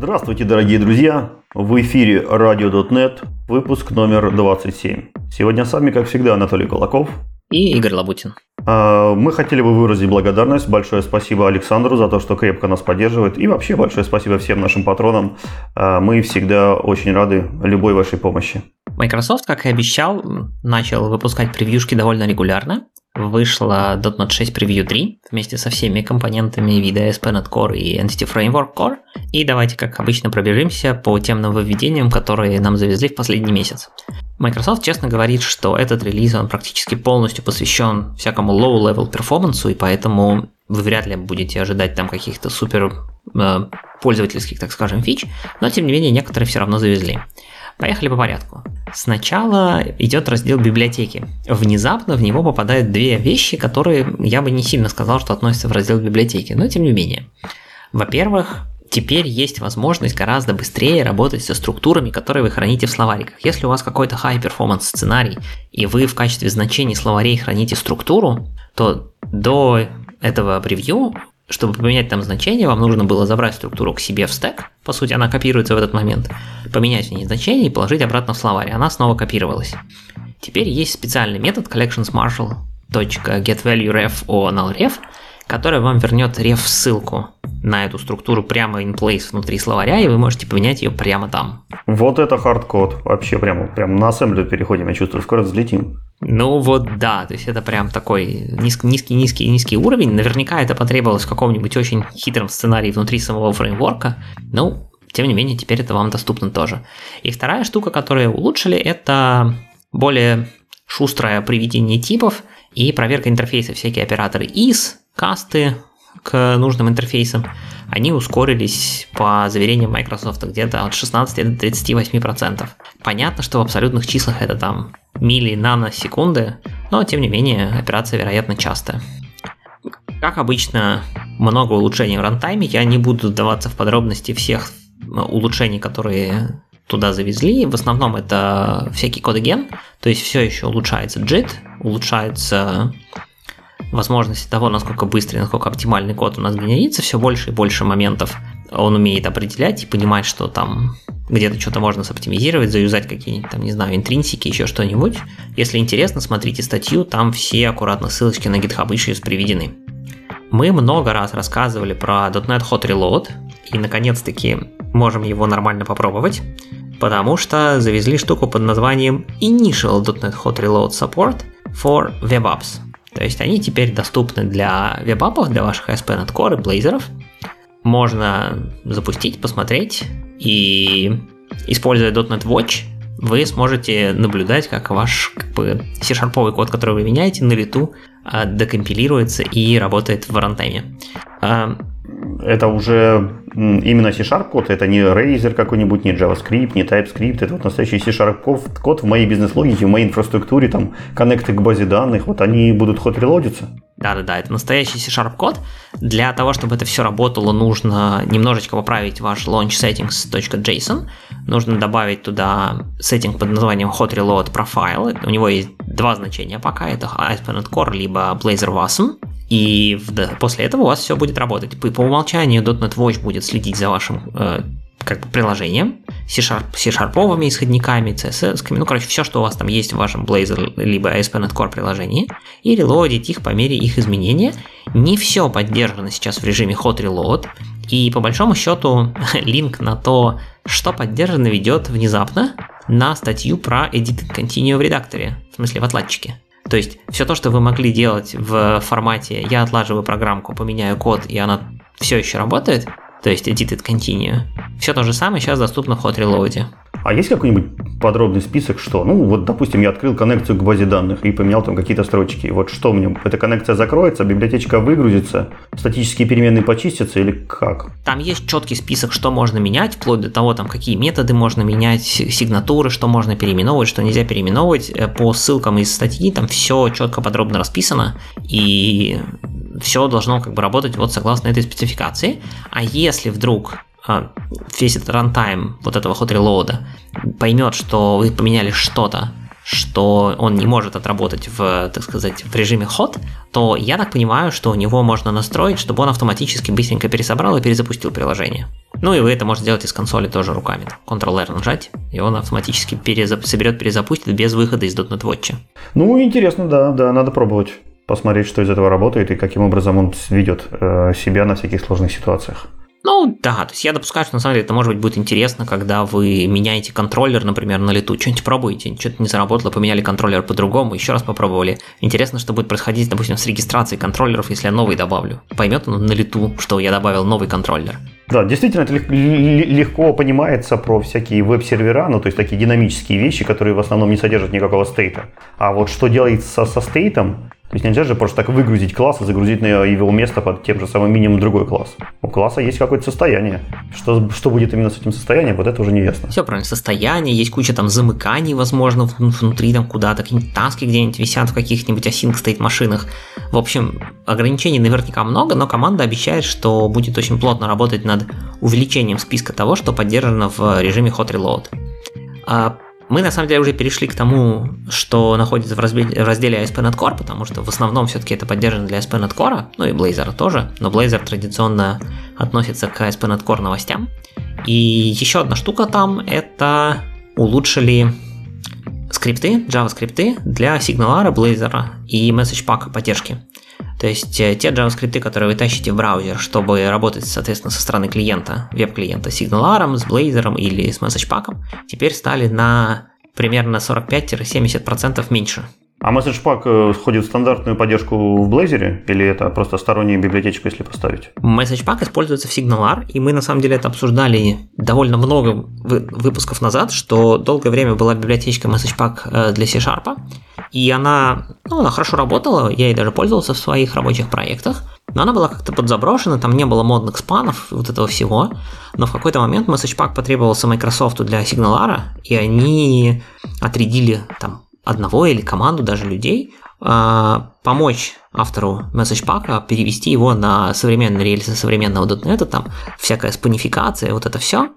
Здравствуйте, дорогие друзья! В эфире Radio.net, выпуск номер 27. Сегодня с вами, как всегда, Анатолий Кулаков и Игорь Лабутин. А, мы хотели бы выразить благодарность. Большое спасибо Александру за то, что крепко нас поддерживает. И вообще большое спасибо всем нашим патронам. А, мы всегда очень рады любой вашей помощи. Microsoft, как и обещал, начал выпускать превьюшки довольно регулярно вышла .NET 6 Preview 3 вместе со всеми компонентами вида ASP.NET Core и Entity Framework Core. И давайте, как обычно, пробежимся по тем нововведениям, которые нам завезли в последний месяц. Microsoft честно говорит, что этот релиз, он практически полностью посвящен всякому low-level перформансу, и поэтому вы вряд ли будете ожидать там каких-то супер э, пользовательских, так скажем, фич, но тем не менее некоторые все равно завезли. Поехали по порядку. Сначала идет раздел библиотеки. Внезапно в него попадают две вещи, которые я бы не сильно сказал, что относятся в раздел библиотеки, но тем не менее. Во-первых, теперь есть возможность гораздо быстрее работать со структурами, которые вы храните в словариках. Если у вас какой-то high-performance сценарий, и вы в качестве значений словарей храните структуру, то до этого превью чтобы поменять там значение, вам нужно было забрать структуру к себе в стек, по сути она копируется в этот момент, поменять в ней значение и положить обратно в словарь, она снова копировалась. Теперь есть специальный метод collectionsmarshal.getValueRef о nullRef, который вам вернет ref ссылку на эту структуру прямо in place внутри словаря, и вы можете поменять ее прямо там. Вот это хардкод. Вообще прямо, прямо на ассемблер переходим, я чувствую, скоро взлетим. Ну вот да, то есть это прям такой низкий-низкий-низкий низкий уровень. Наверняка это потребовалось в каком-нибудь очень хитром сценарии внутри самого фреймворка. Ну, тем не менее, теперь это вам доступно тоже. И вторая штука, которую улучшили, это более шустрое приведение типов и проверка интерфейса. Всякие операторы is, касты, к нужным интерфейсам, они ускорились по заверениям Microsoft где-то от 16 до 38%. Понятно, что в абсолютных числах это там мили наносекунды, но тем не менее операция, вероятно, частая. Как обычно, много улучшений в рантайме, я не буду вдаваться в подробности всех улучшений, которые туда завезли. В основном это всякий кодеген, то есть все еще улучшается JIT, улучшается возможности того, насколько быстрый, насколько оптимальный код у нас генерится, все больше и больше моментов он умеет определять и понимать, что там где-то что-то можно соптимизировать, заюзать какие-нибудь там, не знаю, интринсики, еще что-нибудь. Если интересно, смотрите статью, там все аккуратно ссылочки на GitHub Issues приведены. Мы много раз рассказывали про .NET Hot Reload, и наконец-таки можем его нормально попробовать, потому что завезли штуку под названием Initial .NET Hot Reload Support for Web Apps. То есть они теперь доступны для веб-апов, для ваших ASP.NET Core и блейзеров. Можно запустить, посмотреть, и используя .NET Watch, вы сможете наблюдать, как ваш как бы, C-шарповый код, который вы меняете, на лету а, декомпилируется и работает в рантайме. Это уже именно C-Sharp код, это не Razer какой-нибудь, не JavaScript, не TypeScript, это вот настоящий C-Sharp код в моей бизнес-логике, в моей инфраструктуре, там, коннекты к базе данных, вот они будут ход релодиться. Да-да-да, это настоящий C-Sharp код. Для того, чтобы это все работало, нужно немножечко поправить ваш launch settings.json. Нужно добавить туда сеттинг под названием hot reload profile. У него есть два значения пока, это ASP.NET Core либо Blazor Wasm. И в, после этого у вас все будет работать. По, по умолчанию .NET Watch будет следить за вашим э, как бы приложением, C-Sharp, исходниками, CSS, ну, короче, все, что у вас там есть в вашем Blazor либо ASP.NET Core приложении, и релодить их по мере их изменения. Не все поддержано сейчас в режиме Hot Reload, и по большому счету линк на то, что поддержано, ведет внезапно на статью про Edited Continue в редакторе, в смысле в отладчике. То есть все то, что вы могли делать в формате «я отлаживаю программку, поменяю код, и она все еще работает», то есть edited continue, все то же самое сейчас доступно в hot reload. А есть какой-нибудь подробный список, что? Ну, вот, допустим, я открыл коннекцию к базе данных и поменял там какие-то строчки. Вот что мне? Эта коннекция закроется, библиотечка выгрузится, статические переменные почистятся или как? Там есть четкий список, что можно менять, вплоть до того, там, какие методы можно менять, сигнатуры, что можно переименовывать, что нельзя переименовывать. Э, по ссылкам из статьи там все четко, подробно расписано, и все должно как бы работать вот согласно этой спецификации. А если вдруг а, весь этот рантайм вот этого hot reload поймет, что вы поменяли что-то, что он не может отработать в, так сказать, в режиме hot, то я так понимаю, что у него можно настроить, чтобы он автоматически быстренько пересобрал и перезапустил приложение. Ну и вы это можете делать из консоли тоже руками. Ctrl-R нажать, и он автоматически перезап- соберет, перезапустит без выхода из .NET Watch. Ну, интересно, да, да, надо пробовать. Посмотреть, что из этого работает и каким образом он ведет э, себя на всяких сложных ситуациях. Ну да, то есть я допускаю, что на самом деле это может быть будет интересно, когда вы меняете контроллер, например, на лету, что-нибудь пробуете, что-то не заработало, поменяли контроллер по-другому, еще раз попробовали. Интересно, что будет происходить, допустим, с регистрацией контроллеров, если я новый добавлю. Поймет он на лету, что я добавил новый контроллер. Да, действительно, это легко понимается про всякие веб-сервера, ну, то есть такие динамические вещи, которые в основном не содержат никакого стейта. А вот что делается со стейтом, то есть нельзя же просто так выгрузить класс и загрузить на его место под тем же самым минимум другой класс. У класса есть какое-то состояние. Что, что будет именно с этим состоянием, вот это уже не ясно. Все правильно, состояние, есть куча там замыканий, возможно, внутри там куда-то, какие-нибудь таски где-нибудь висят в каких-нибудь async state машинах. В общем, ограничений наверняка много, но команда обещает, что будет очень плотно работать над увеличением списка того, что поддержано в режиме hot reload. Мы на самом деле уже перешли к тому, что находится в разделе, в разделе ASP.NET Core, потому что в основном все-таки это поддержано для ASP.NET Core, ну и Blazor тоже, но Blazor традиционно относится к ASP.NET Core новостям. И еще одна штука там, это улучшили скрипты, JavaScript для Signal Blazor и MessagePack поддержки. То есть э, те JavaScript, которые вы тащите в браузер, чтобы работать, соответственно, со стороны клиента, веб-клиента с Signal, с Blazor или с MessagePack, теперь стали на примерно 45-70% меньше. А MessagePack э, входит в стандартную поддержку в Blazor или это просто стороннюю библиотечку, если поставить? MessagePack используется в SignalR, и мы на самом деле это обсуждали довольно много выпусков назад, что долгое время была библиотечка MessagePack э, для C-Sharp, и она, ну, она хорошо работала, я ей даже пользовался в своих рабочих проектах, но она была как-то подзаброшена, там не было модных спанов, вот этого всего. Но в какой-то момент MessagePack потребовался Microsoft для SignalR, и они отрядили там одного или команду даже людей, а, помочь автору MessagePack перевести его на современные рельсы современного .NET, там всякая спанификация, вот это все.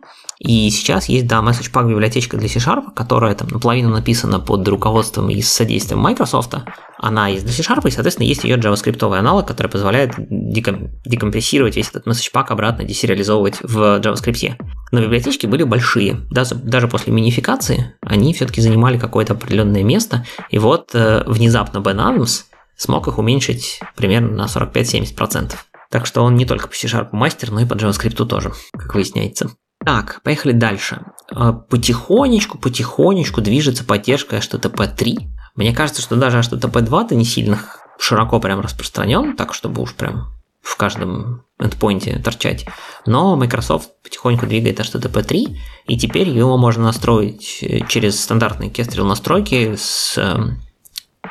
И сейчас есть, да, MessagePack библиотечка для C-Sharp, которая там наполовину написана под руководством и содействием Microsoft. Она есть для C-Sharp, и, соответственно, есть ее JavaScript аналог, который позволяет деком- декомпрессировать весь этот MessagePack обратно, десериализовывать в JavaScript. Но библиотечки были большие. Даже, даже после минификации они все-таки занимали какое-то определенное место. И вот э, внезапно Ben Adams смог их уменьшить примерно на 45-70%. Так что он не только по C-Sharp мастер, но и по JavaScript тоже, как выясняется. Так, поехали дальше. Э, потихонечку, потихонечку движется поддержка HTTP 3. Мне кажется, что даже HTTP 2-то не сильно широко прям распространен, так чтобы уж прям в каждом эндпоинте торчать. Но Microsoft потихоньку двигает HTTP 3, и теперь его можно настроить э, через стандартные Kestrel настройки с эм,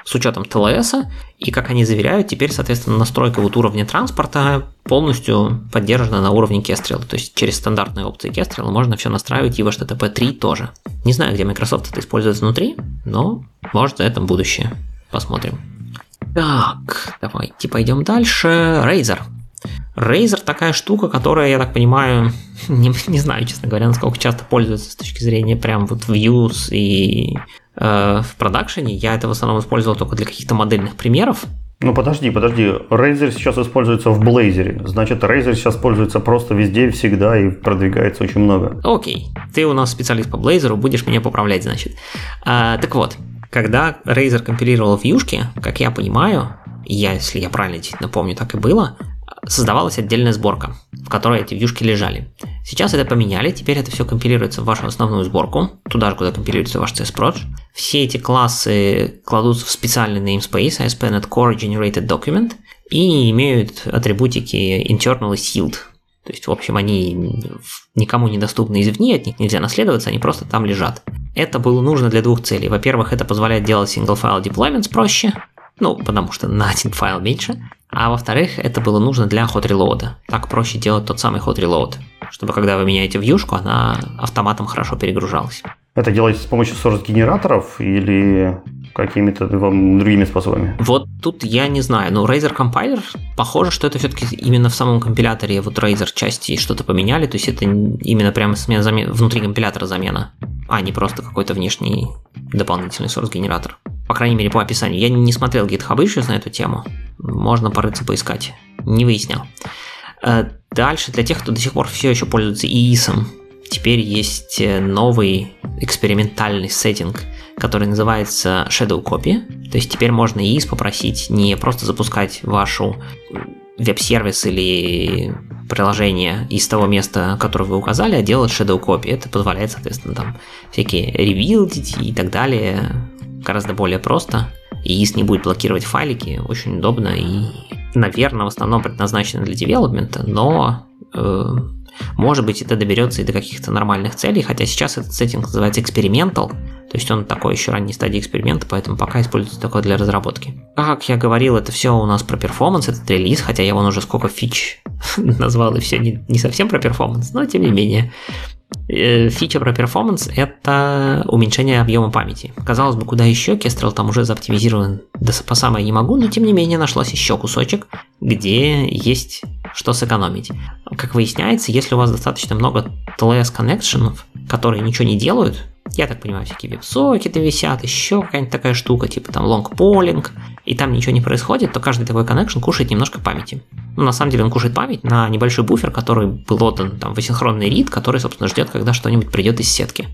с учетом ТЛС, и как они заверяют, теперь, соответственно, настройка вот уровня транспорта полностью поддержана на уровне Kestrel, то есть через стандартные опции Kestrel можно все настраивать и в HTTP 3 тоже. Не знаю, где Microsoft это использует внутри, но может за это будущее. Посмотрим. Так, давайте пойдем дальше. Razer. Razer такая штука, которая, я так понимаю, не, не знаю, честно говоря, насколько часто пользуется с точки зрения прям вот views и в продакшене. Я это в основном использовал только для каких-то модельных примеров. Ну подожди, подожди. Razer сейчас используется в Blazor. Значит, Razer сейчас используется просто везде, всегда и продвигается очень много. Окей. Ты у нас специалист по Blazor, будешь меня поправлять, значит. А, так вот, когда Razer компилировал вьюшки, как я понимаю, я, если я правильно действительно помню, так и было, создавалась отдельная сборка, в которой эти вьюшки лежали. Сейчас это поменяли, теперь это все компилируется в вашу основную сборку, туда же, куда компилируется ваш CSProj. Все эти классы кладутся в специальный namespace ASP.NET Core Generated Document и имеют атрибутики internal и sealed. То есть, в общем, они никому недоступны извне, от них нельзя наследоваться, они просто там лежат. Это было нужно для двух целей. Во-первых, это позволяет делать single file deployments проще, ну, потому что на один файл меньше. А во-вторых, это было нужно для hot reload. Так проще делать тот самый hot reload, чтобы когда вы меняете вьюшку, она автоматом хорошо перегружалась. Это делается с помощью source-генераторов или какими-то другими способами? Вот тут я не знаю. Ну, Razer Compiler, похоже, что это все-таки именно в самом компиляторе вот Razer части что-то поменяли, то есть это именно прямо смена замена, внутри компилятора замена, а не просто какой-то внешний дополнительный source-генератор. По крайней мере, по описанию. Я не смотрел GitHub еще на эту тему. Можно порыться поискать. Не выяснял. Э, Дальше, для тех, кто до сих пор все еще пользуется ИИСом, теперь есть э, новый экспериментальный сеттинг, который называется Shadow Copy. То есть теперь можно ИИС попросить не просто запускать вашу веб-сервис или приложение из того места, которое вы указали, а делать shadow copy. Это позволяет, соответственно, там всякие ребилдить и так далее гораздо более просто. И IIS не будет блокировать файлики, очень удобно и, наверное, в основном предназначено для девелопмента, но э, может быть это доберется и до каких-то нормальных целей, хотя сейчас этот сеттинг называется experimental, то есть он такой еще ранней стадии эксперимента, поэтому пока используется только для разработки. Как я говорил, это все у нас про перформанс, этот релиз, хотя я вон уже сколько фич назвал, и все не, не совсем про перформанс, но тем не менее. Э, фича про перформанс – это уменьшение объема памяти. Казалось бы, куда еще? Kestrel там уже заоптимизирован да по самое не могу, но тем не менее нашлось еще кусочек, где есть что сэкономить. Как выясняется, если у вас достаточно много TLS коннекшенов, которые ничего не делают, я так понимаю, всякие веб-сокеты висят, еще какая-нибудь такая штука, типа там long polling, и там ничего не происходит, то каждый такой connection кушает немножко памяти. Ну, на самом деле он кушает память на небольшой буфер, который был отдан там в асинхронный рид, который, собственно, ждет, когда что-нибудь придет из сетки.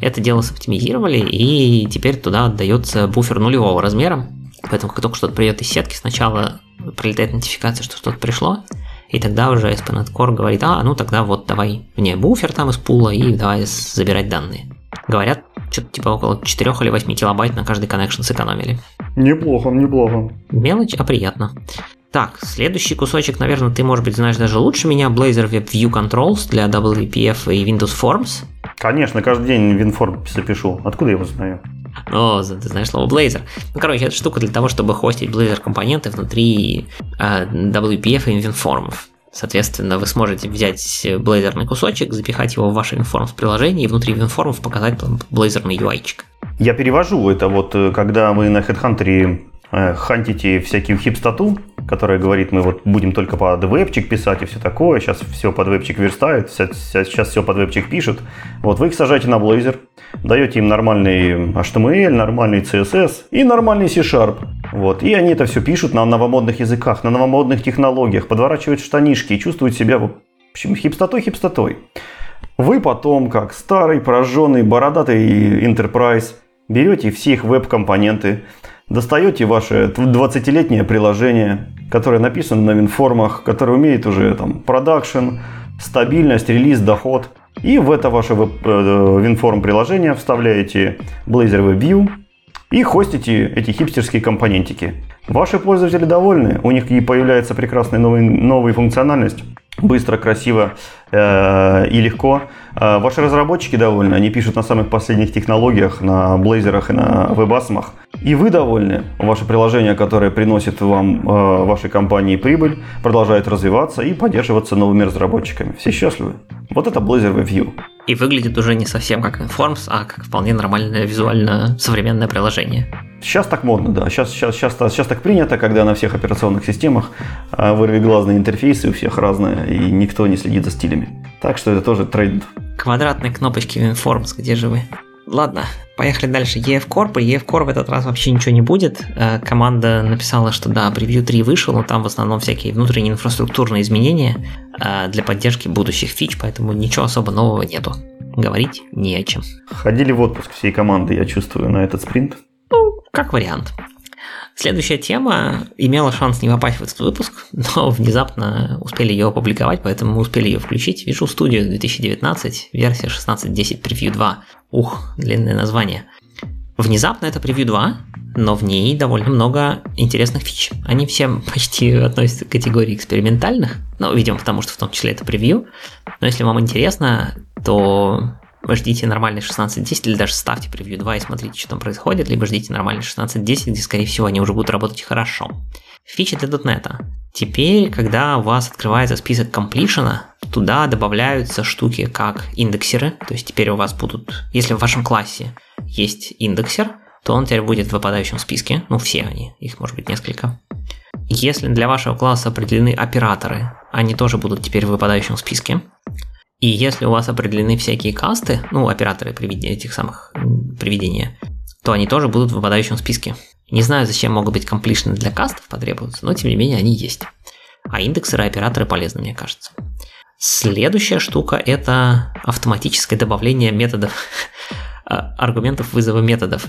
Это дело соптимизировали, и теперь туда отдается буфер нулевого размера, поэтому как только что-то придет из сетки, сначала прилетает нотификация, что что-то пришло, и тогда уже SPNet Core говорит, а, ну тогда вот давай мне буфер там из пула и давай забирать данные. Говорят, что-то типа около 4 или 8 килобайт на каждый коннекшн сэкономили. Неплохо, неплохо. Мелочь, а приятно. Так, следующий кусочек, наверное, ты, может быть, знаешь даже лучше меня. Blazor Web View Controls для WPF и Windows Forms. Конечно, каждый день WinForm запишу. Откуда я его знаю? О, ты знаешь слово Blazor. Ну, короче, это штука для того, чтобы хостить Blazor компоненты внутри э, WPF и WinForm. Соответственно, вы сможете взять блейзерный кусочек, запихать его в ваше WinForms приложение и внутри WinForms показать блейзерный UI. -чик. Я перевожу это вот, э, когда мы на HeadHunter э, хантите всякую хипстату, которая говорит, мы вот будем только под вебчик писать и все такое, сейчас все под вебчик верстают, сейчас все под вебчик пишут. Вот вы их сажаете на Blazor, даете им нормальный HTML, нормальный CSS и нормальный C-Sharp. Вот. И они это все пишут на новомодных языках, на новомодных технологиях, подворачивают штанишки и чувствуют себя, в общем, хипстотой-хипстотой. Вы потом, как старый, прожженный, бородатый enterprise, берете все их веб-компоненты, достаете ваше 20-летнее приложение, которое написано на винформах, которое умеет уже там продакшн, стабильность, релиз, доход. И в это ваше винформ э, приложение вставляете Blazor Web View, и хостите эти хипстерские компонентики. Ваши пользователи довольны, у них и появляется прекрасная новая, новая функциональность, быстро, красиво э, и легко. Э, ваши разработчики довольны, они пишут на самых последних технологиях, на блейзерах и на вебасмах. И вы довольны. Ваше приложение, которое приносит вам, э, вашей компании прибыль, продолжает развиваться и поддерживаться новыми разработчиками. Все счастливы. Вот это Blazor View. И выглядит уже не совсем как Informs, а как вполне нормальное визуально современное приложение. Сейчас так модно, да. Сейчас, сейчас, сейчас, сейчас так принято, когда на всех операционных системах а, вырвиглазные интерфейсы у всех разные, и никто не следит за стилями. Так что это тоже тренд. Квадратные кнопочки Informs, где же вы? Ладно, поехали дальше. EF Corp. И EF Corp в этот раз вообще ничего не будет. Э, команда написала, что да, превью 3 вышел, но там в основном всякие внутренние инфраструктурные изменения э, для поддержки будущих фич, поэтому ничего особо нового нету. Говорить не о чем. Ходили в отпуск всей команды, я чувствую, на этот спринт. Ну, как вариант. Следующая тема имела шанс не попасть в этот выпуск, но внезапно успели ее опубликовать, поэтому мы успели ее включить. Visual Studio 2019, версия 16.10 Preview 2. Ух, длинное название. Внезапно это Preview 2, но в ней довольно много интересных фич. Они все почти относятся к категории экспериментальных, ну, видимо, потому что в том числе это превью. Но если вам интересно, то вы ждите нормальный 16.10 или даже ставьте превью 2 и смотрите, что там происходит, либо ждите нормальный 16.10, где, скорее всего, они уже будут работать хорошо. Фича для .NET. Теперь, когда у вас открывается список комплишена, туда добавляются штуки как индексеры, то есть теперь у вас будут, если в вашем классе есть индексер, то он теперь будет в выпадающем списке, ну все они, их может быть несколько. Если для вашего класса определены операторы, они тоже будут теперь в выпадающем списке. И если у вас определены всякие касты, ну, операторы приведения, этих самых приведения, то они тоже будут в выпадающем списке. Не знаю, зачем могут быть комплишны для кастов потребуются, но тем не менее они есть. А индексеры и операторы полезны, мне кажется. Следующая штука – это автоматическое добавление методов, а, аргументов вызова методов.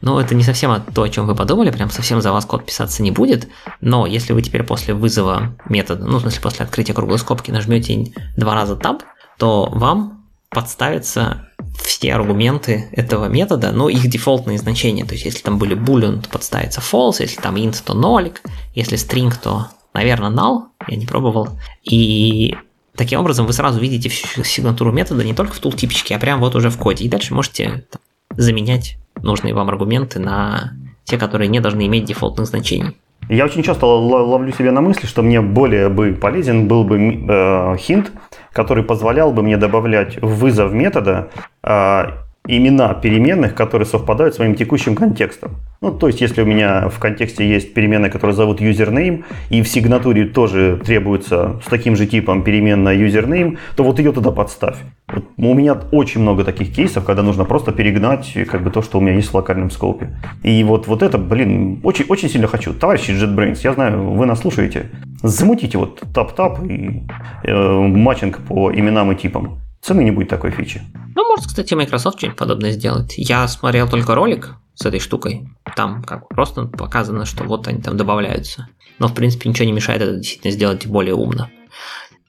Ну, это не совсем то, о чем вы подумали, прям совсем за вас код писаться не будет, но если вы теперь после вызова метода, ну, в смысле, после открытия круглой скобки нажмете два раза Tab, то вам подставятся все аргументы этого метода, но их дефолтные значения. То есть, если там были boolean, то подставится false, если там int, то нолик, если string, то, наверное, null, я не пробовал. И таким образом вы сразу видите всю сигнатуру метода не только в тултипчике, а прям вот уже в коде. И дальше можете там, заменять нужные вам аргументы на те, которые не должны иметь дефолтных значений. Я очень часто ловлю себя на мысли, что мне более бы полезен был бы э, хинт, который позволял бы мне добавлять в вызов метода э, имена переменных, которые совпадают с моим текущим контекстом. Ну, то есть, если у меня в контексте есть переменная, которая зовут username, и в сигнатуре тоже требуется с таким же типом переменная username, то вот ее туда подставь. Вот у меня очень много таких кейсов, когда нужно просто перегнать как бы то, что у меня есть в локальном скопе. И вот, вот это, блин, очень, очень сильно хочу. Товарищи JetBrains, я знаю, вы нас слушаете. Замутите вот тап-тап и э, матчинг по именам и типам цены не будет такой фичи. Ну, может, кстати, Microsoft что-нибудь подобное сделать. Я смотрел только ролик с этой штукой. Там как просто показано, что вот они там добавляются. Но, в принципе, ничего не мешает это действительно сделать более умно.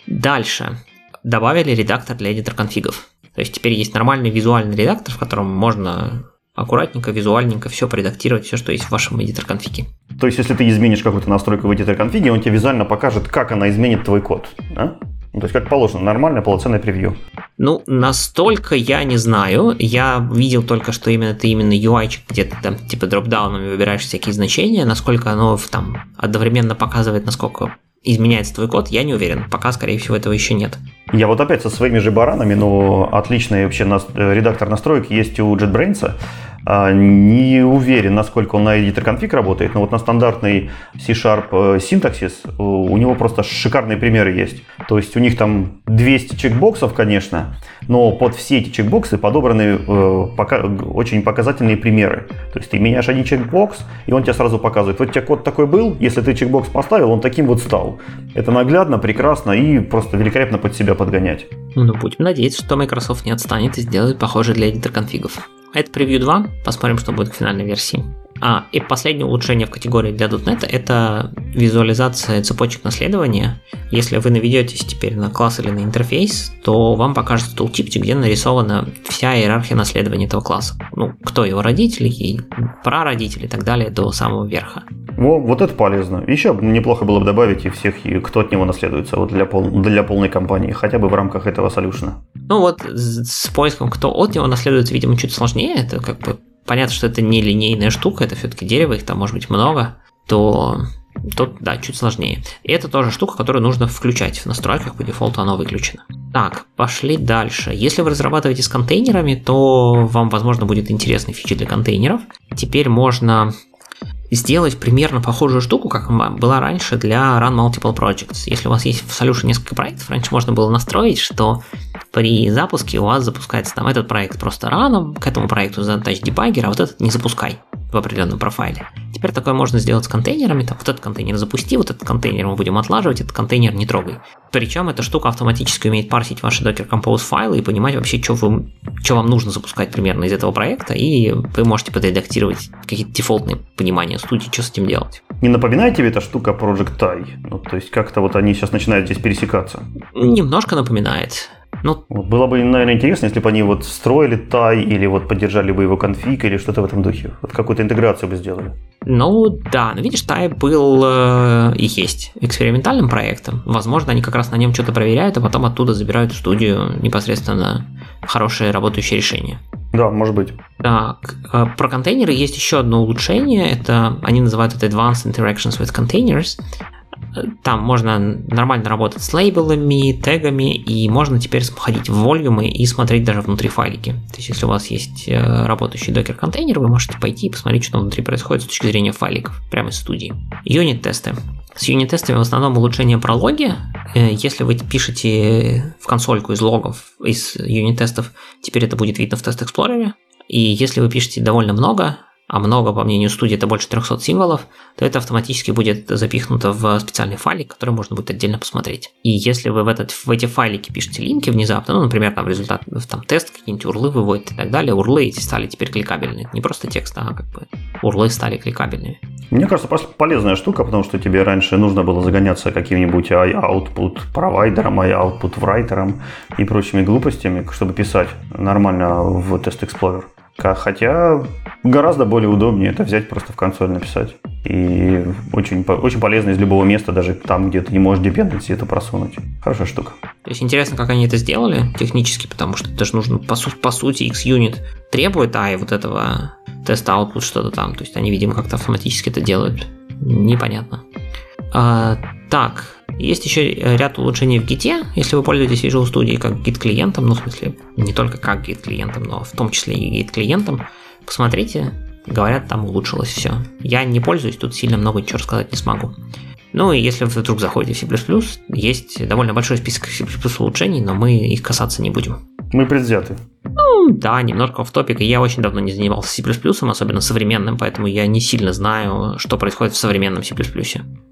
Дальше. Добавили редактор для эдитор конфигов. То есть теперь есть нормальный визуальный редактор, в котором можно аккуратненько, визуальненько все поредактировать, все, что есть в вашем эдитор конфиге. То есть, если ты изменишь какую-то настройку в эдитор конфиге, он тебе визуально покажет, как она изменит твой код. Да? Ну, то есть, как положено, нормальное полноценное превью. Ну, настолько я не знаю. Я видел только, что именно ты именно UI где-то там типа дропдаунами выбираешь всякие значения. Насколько оно там одновременно показывает, насколько изменяется твой код, я не уверен. Пока, скорее всего, этого еще нет. Я вот опять со своими же баранами, но отличный вообще нас, редактор настроек есть у JetBrains. А, не уверен, насколько он на editor config работает, но вот на стандартный C-Sharp э, синтаксис у него просто шикарные примеры есть. То есть у них там 200 чекбоксов, конечно, но под все эти чекбоксы подобраны э, пока, очень показательные примеры. То есть ты меняешь один чекбокс, и он тебе сразу показывает, вот у тебя код такой был, если ты чекбокс поставил, он таким вот стал. Это наглядно, прекрасно и просто великолепно под себя подгонять. Ну, будем надеяться, что Microsoft не отстанет и сделает похоже для editor конфигов. Это превью 2, посмотрим, что будет к финальной версии. А, и последнее улучшение в категории для .NET это визуализация цепочек наследования. Если вы наведетесь теперь на класс или на интерфейс, то вам покажется тултип, где нарисована вся иерархия наследования этого класса. Ну, кто его родители, и прародители и так далее до самого верха. Во, вот это полезно. Еще неплохо было бы добавить и всех, кто от него наследуется вот для, пол, для полной компании, хотя бы в рамках этого солюшена. Ну вот с поиском, кто от него наследуется, видимо, чуть сложнее. Это как бы понятно, что это не линейная штука, это все-таки дерево, их там может быть много, то тут, да, чуть сложнее. И это тоже штука, которую нужно включать в настройках, по дефолту оно выключено. Так, пошли дальше. Если вы разрабатываете с контейнерами, то вам, возможно, будет интересный фичи для контейнеров. Теперь можно сделать примерно похожую штуку, как была раньше для Run Multiple Projects. Если у вас есть в Solution несколько проектов, раньше можно было настроить, что при запуске у вас запускается там этот проект просто раном, к этому проекту задать дебаггер, а вот этот не запускай в определенном профайле. Теперь такое можно сделать с контейнерами. Там, вот этот контейнер запусти, вот этот контейнер мы будем отлаживать, этот контейнер не трогай. Причем эта штука автоматически умеет парсить ваши Docker Compose файлы и понимать вообще, что, вы, что вам нужно запускать примерно из этого проекта, и вы можете подредактировать какие-то дефолтные понимания студии, что с этим делать. Не напоминает тебе эта штука Project Tai? Ну, то есть как-то вот они сейчас начинают здесь пересекаться? Немножко напоминает. Ну, было бы, наверное, интересно, если бы они вот строили тай или вот поддержали бы его конфиг или что-то в этом духе. Вот какую-то интеграцию бы сделали. Ну да, но видишь, тай был э, и есть экспериментальным проектом. Возможно, они как раз на нем что-то проверяют, а потом оттуда забирают в студию непосредственно хорошее работающее решение. Да, может быть. Так, э, про контейнеры есть еще одно улучшение. Это они называют это Advanced Interactions with Containers. Там можно нормально работать с лейблами, тегами, и можно теперь входить в волюмы и смотреть даже внутри файлики. То есть, если у вас есть э, работающий докер-контейнер, вы можете пойти и посмотреть, что внутри происходит с точки зрения файликов, прямо из студии. Юнит-тесты. С юнит-тестами в основном улучшение прологи. Э, если вы пишете в консольку из логов, из юнит-тестов, теперь это будет видно в тест-эксплорере. И если вы пишете довольно много, а много, по мнению студии, это больше 300 символов, то это автоматически будет запихнуто в специальный файлик, который можно будет отдельно посмотреть. И если вы в, этот, в эти файлики пишете линки внезапно, ну, например, там результат, там тест какие-нибудь урлы выводит и так далее, урлы эти стали теперь кликабельные. Не просто текст, а как бы урлы стали кликабельными. Мне кажется, полезная штука, потому что тебе раньше нужно было загоняться каким-нибудь output провайдером, output writer ом и прочими глупостями, чтобы писать нормально в Test Explorer. Хотя гораздо более удобнее это взять просто в консоль написать. И очень, очень полезно из любого места, даже там, где ты не можешь dependency это просунуть. Хорошая штука. То есть интересно, как они это сделали технически, потому что это же нужно, по, су- по сути, X-Unit требует, а и вот этого теста output что-то там. То есть они, видимо, как-то автоматически это делают. Непонятно. А, так, есть еще ряд улучшений в Git, если вы пользуетесь Visual Studio как Git клиентом, ну в смысле не только как Git клиентом, но в том числе и Git клиентом. Посмотрите, говорят, там улучшилось все. Я не пользуюсь, тут сильно много ничего рассказать не смогу. Ну и если вы вдруг заходите в C++, есть довольно большой список C++ улучшений, но мы их касаться не будем. Мы предвзяты. Ну, да, немножко в топик. Я очень давно не занимался C++, особенно современным, поэтому я не сильно знаю, что происходит в современном C++.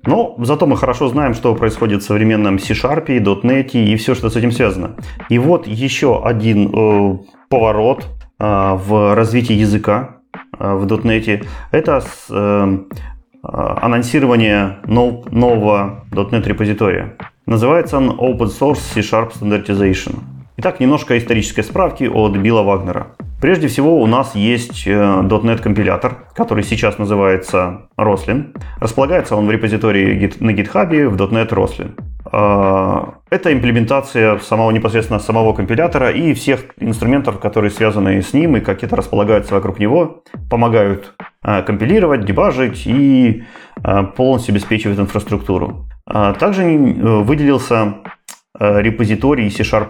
Ну, зато мы хорошо знаем, что происходит в современном C-Sharp, .NET и все, что с этим связано. И вот еще один э, поворот э, в развитии языка э, в .NET. Это с, э, анонсирование нов, нового .NET репозитория. Называется он Open Source C-Sharp Standardization. Итак, немножко исторической справки от Билла Вагнера. Прежде всего у нас есть э, .NET компилятор, который сейчас называется Roslyn. Располагается он в репозитории на GitHub в .NET Roslyn. А, это имплементация самого непосредственно самого компилятора и всех инструментов, которые связаны с ним и как это располагается вокруг него, помогают э, компилировать, дебажить и э, полностью обеспечивать инфраструктуру. А, также выделился репозиторий C-Sharp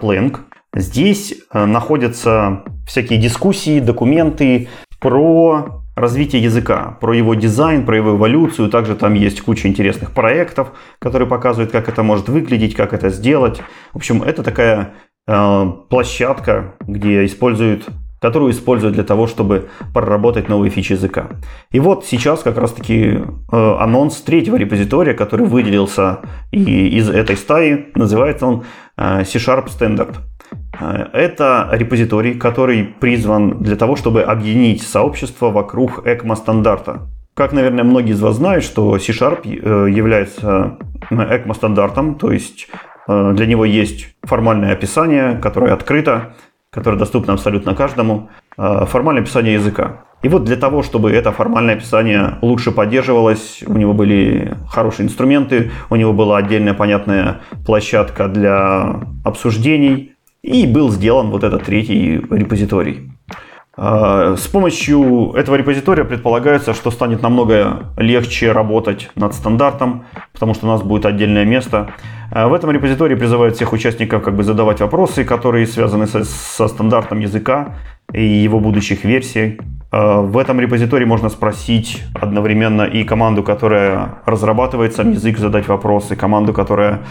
Здесь э, находятся всякие дискуссии, документы про развитие языка, про его дизайн, про его эволюцию. Также там есть куча интересных проектов, которые показывают, как это может выглядеть, как это сделать. В общем, это такая э, площадка, где используют которую используют для того, чтобы проработать новые фичи языка. И вот сейчас как раз-таки э, анонс третьего репозитория, который выделился и из этой стаи, называется он э, C-Sharp Standard. Э, это репозиторий, который призван для того, чтобы объединить сообщество вокруг ECMA стандарта. Как, наверное, многие из вас знают, что C-Sharp э, является ECMA стандартом, то есть э, для него есть формальное описание, которое открыто, которое доступно абсолютно каждому, формальное описание языка. И вот для того, чтобы это формальное описание лучше поддерживалось, у него были хорошие инструменты, у него была отдельная понятная площадка для обсуждений, и был сделан вот этот третий репозиторий. А, с помощью этого репозитория предполагается, что станет намного легче работать над стандартом, потому что у нас будет отдельное место. А, в этом репозитории призывают всех участников как бы задавать вопросы, которые связаны со, со стандартом языка и его будущих версий. А, в этом репозитории можно спросить одновременно и команду, которая разрабатывает сам язык, задать вопросы, команду, которая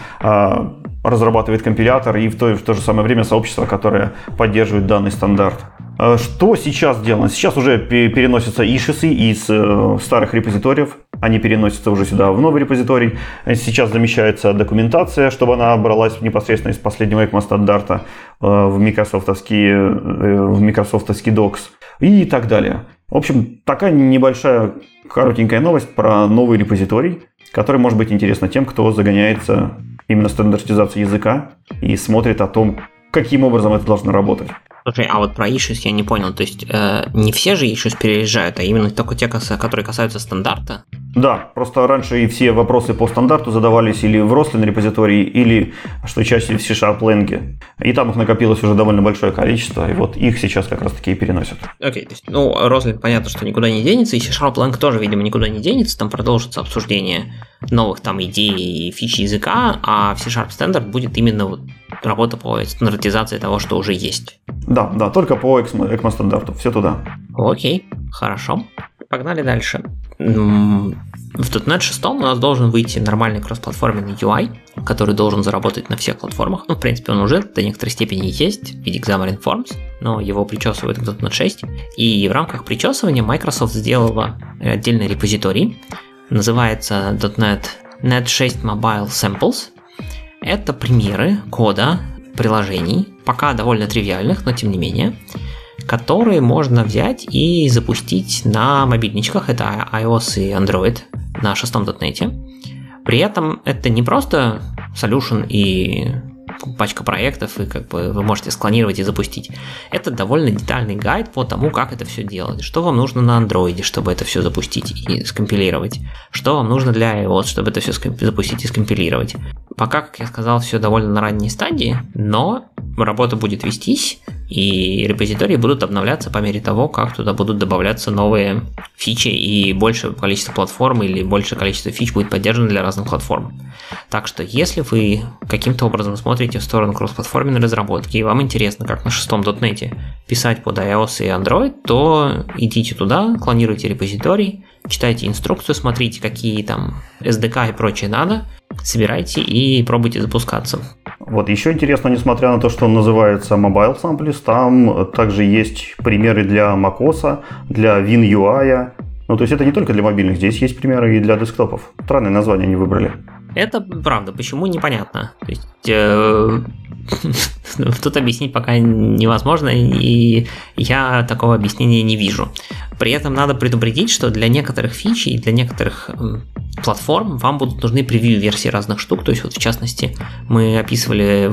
разрабатывает компилятор, и в то, в то же самое время сообщество, которое поддерживает данный стандарт. А что сейчас сделано? Сейчас уже переносятся ишисы из э, старых репозиториев, они переносятся уже сюда в новый репозиторий. Сейчас замещается документация, чтобы она бралась непосредственно из последнего ECMA стандарта э, в микрософтовский, э, в микрософтовский Docs и так далее. В общем, такая небольшая коротенькая новость про новый репозиторий, который может быть интересна тем, кто загоняется именно стандартизацию языка и смотрит о том, каким образом это должно работать. Слушай, а вот про issues я не понял. То есть э, не все же issues переезжают, а именно только те, которые касаются стандарта? Да, просто раньше и все вопросы по стандарту задавались или в Roslyn репозитории, или, что чаще, в C-Sharp Lang. И там их накопилось уже довольно большое количество, и вот их сейчас как раз таки и переносят. Окей, okay, то есть, ну, Roslyn понятно, что никуда не денется, и C-Sharp Lang тоже, видимо, никуда не денется, там продолжится обсуждение новых там идей и фич языка, а в C-Sharp Standard будет именно вот работа по стандартизации того, что уже есть. Да, да, только по ECMA стандарту, все туда. Окей, хорошо. Погнали дальше. В .NET 6 у нас должен выйти нормальный кроссплатформенный UI. который должен заработать на всех платформах. Ну, в принципе, он уже до некоторой степени есть в виде Xamarin Forms, но его причесывают к .NET 6. И в рамках причесывания Microsoft сделала отдельный репозиторий, называется .NET Net 6 Mobile Samples. Это примеры кода приложений, пока довольно тривиальных, но тем не менее, которые можно взять и запустить на мобильничках, это iOS и Android на шестом .NET. При этом это не просто solution и пачка проектов, и как бы вы можете склонировать и запустить. Это довольно детальный гайд по тому, как это все делать. Что вам нужно на андроиде, чтобы это все запустить и скомпилировать. Что вам нужно для iOS, чтобы это все запустить и скомпилировать. Пока, как я сказал, все довольно на ранней стадии, но работа будет вестись, и репозитории будут обновляться по мере того, как туда будут добавляться новые фичи и большее количество платформ или большее количество фич будет поддержано для разных платформ. Так что если вы каким-то образом смотрите в сторону кроссплатформенной разработки и вам интересно, как на шестом .NET писать под iOS и Android, то идите туда, клонируйте репозиторий, читайте инструкцию, смотрите, какие там SDK и прочее надо, собирайте и пробуйте запускаться. Вот еще интересно, несмотря на то, что он называется Mobile Samples, там также есть примеры для macOS, для WinUI. Ну, то есть это не только для мобильных, здесь есть примеры и для десктопов. Странное название они выбрали. Это правда, почему непонятно. То есть, э, тут объяснить пока невозможно, и я такого объяснения не вижу. При этом надо предупредить, что для некоторых фич и для некоторых платформ вам будут нужны превью-версии разных штук. То есть, вот в частности, мы описывали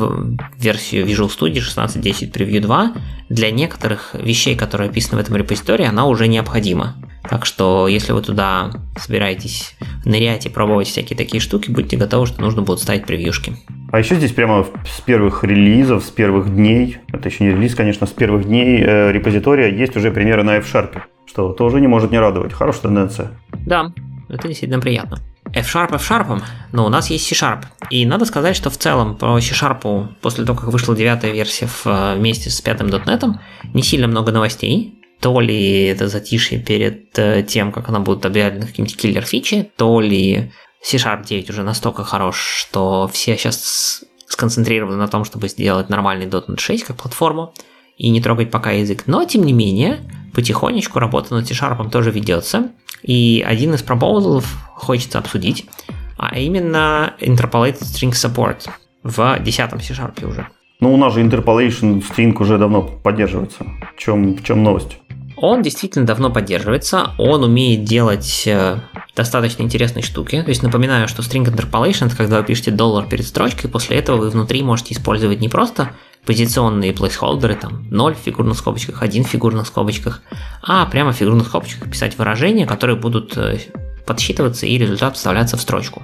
версию Visual Studio 16.10 Preview 2. Для некоторых вещей, которые описаны в этом репозитории, она уже необходима. Так что, если вы туда собираетесь нырять и пробовать всякие такие штуки, будьте готовы, что нужно будет ставить превьюшки. А еще здесь прямо с первых релизов, с первых дней, это еще не релиз, конечно, с первых дней э, репозитория есть уже примеры на F-Sharp, что тоже не может не радовать. Хорошая тенденция. Да, это действительно приятно. F-Sharp F-Sharp, но у нас есть C-Sharp. И надо сказать, что в целом по C-Sharp после того, как вышла девятая версия э, вместе с пятым .NET, не сильно много новостей то ли это затишье перед э, тем, как она будет объявлена каким-то киллер-фичи, то ли C-Sharp 9 уже настолько хорош, что все сейчас сконцентрированы на том, чтобы сделать нормальный .NET 6 как платформу и не трогать пока язык. Но, тем не менее, потихонечку работа над C-Sharp тоже ведется. И один из пропозалов хочется обсудить, а именно Interpolated String Support в 10 C-Sharp уже. Ну, у нас же Interpolation String уже давно поддерживается. В чем, в чем новость? Он действительно давно поддерживается, он умеет делать э, достаточно интересные штуки. То есть напоминаю, что string interpolation это когда вы пишете доллар перед строчкой, после этого вы внутри можете использовать не просто позиционные плейсхолдеры, там 0 в фигурных скобочках, 1 в фигурных скобочках, а прямо в фигурных скобочках писать выражения, которые будут э, подсчитываться и результат вставляться в строчку.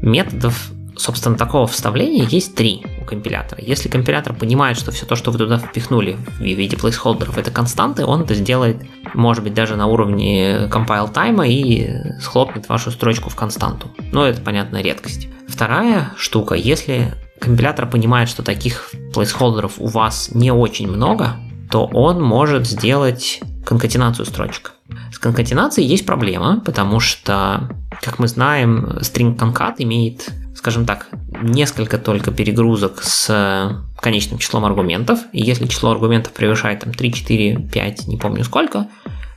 Методов собственно, такого вставления есть три у компилятора. Если компилятор понимает, что все то, что вы туда впихнули в виде плейсхолдеров, это константы, он это сделает, может быть, даже на уровне compile тайма и схлопнет вашу строчку в константу. Но это, понятная редкость. Вторая штука, если компилятор понимает, что таких плейсхолдеров у вас не очень много, то он может сделать конкатенацию строчек. С конкатенацией есть проблема, потому что, как мы знаем, string concat имеет скажем так, несколько только перегрузок с э, конечным числом аргументов, и если число аргументов превышает там 3, 4, 5, не помню сколько,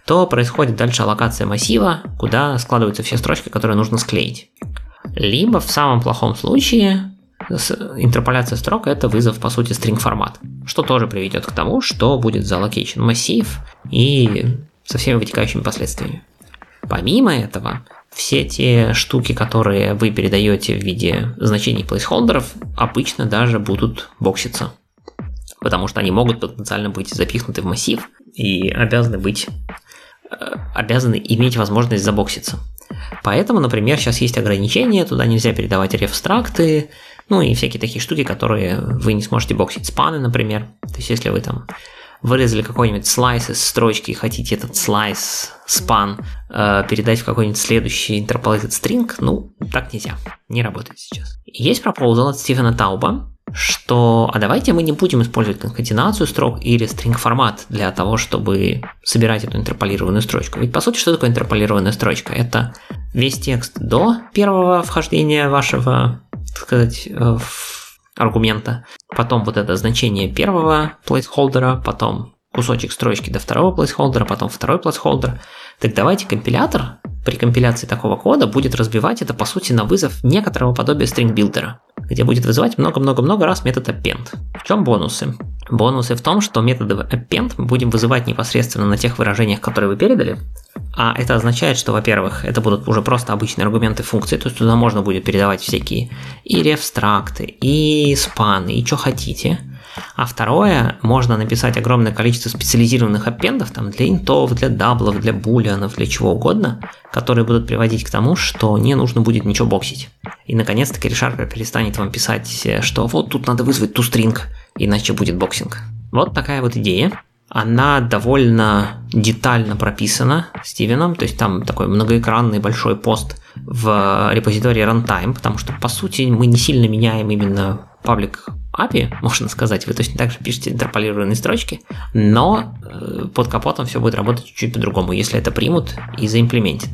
то происходит дальше аллокация массива, куда складываются все строчки, которые нужно склеить. Либо в самом плохом случае интерполяция строк это вызов по сути string формат, что тоже приведет к тому, что будет залокейчен массив и со всеми вытекающими последствиями. Помимо этого, все те штуки, которые вы передаете в виде значений плейсхолдеров, обычно даже будут бокситься. Потому что они могут потенциально быть запихнуты в массив и обязаны быть э, обязаны иметь возможность забокситься. Поэтому, например, сейчас есть ограничения, туда нельзя передавать рефстракты, ну и всякие такие штуки, которые вы не сможете боксить. Спаны, например. То есть, если вы там вырезали какой-нибудь слайс из строчки и хотите этот слайс, спан, э, передать в какой-нибудь следующий interpolated string, ну, так нельзя. Не работает сейчас. Есть пропозал от Стивена Тауба, что а давайте мы не будем использовать конкатенацию строк или string формат для того, чтобы собирать эту интерполированную строчку. Ведь по сути, что такое интерполированная строчка? Это весь текст до первого вхождения вашего так сказать, аргумента, потом вот это значение первого placeholder, потом кусочек строчки до второго placeholder, потом второй placeholder, так давайте компилятор при компиляции такого кода будет разбивать это, по сути, на вызов некоторого подобия стрингбилдера, где будет вызывать много-много-много раз метод append. В чем бонусы? Бонусы в том, что методы append мы будем вызывать непосредственно на тех выражениях, которые вы передали, а это означает, что, во-первых, это будут уже просто обычные аргументы функции, то есть туда можно будет передавать всякие и ref struct ы, и спаны, и что хотите – а второе, можно написать огромное количество специализированных аппендов там, для интов, для даблов, для булианов, для чего угодно, которые будут приводить к тому, что не нужно будет ничего боксить. И наконец-таки ReSharper перестанет вам писать, что вот тут надо вызвать toString, иначе будет боксинг. Вот такая вот идея. Она довольно детально прописана Стивеном, то есть там такой многоэкранный большой пост в репозитории runtime, потому что по сути мы не сильно меняем именно паблик API, можно сказать, вы точно так же пишете интерполированные строчки, но э, под капотом все будет работать чуть-чуть по-другому, если это примут и заимплементят.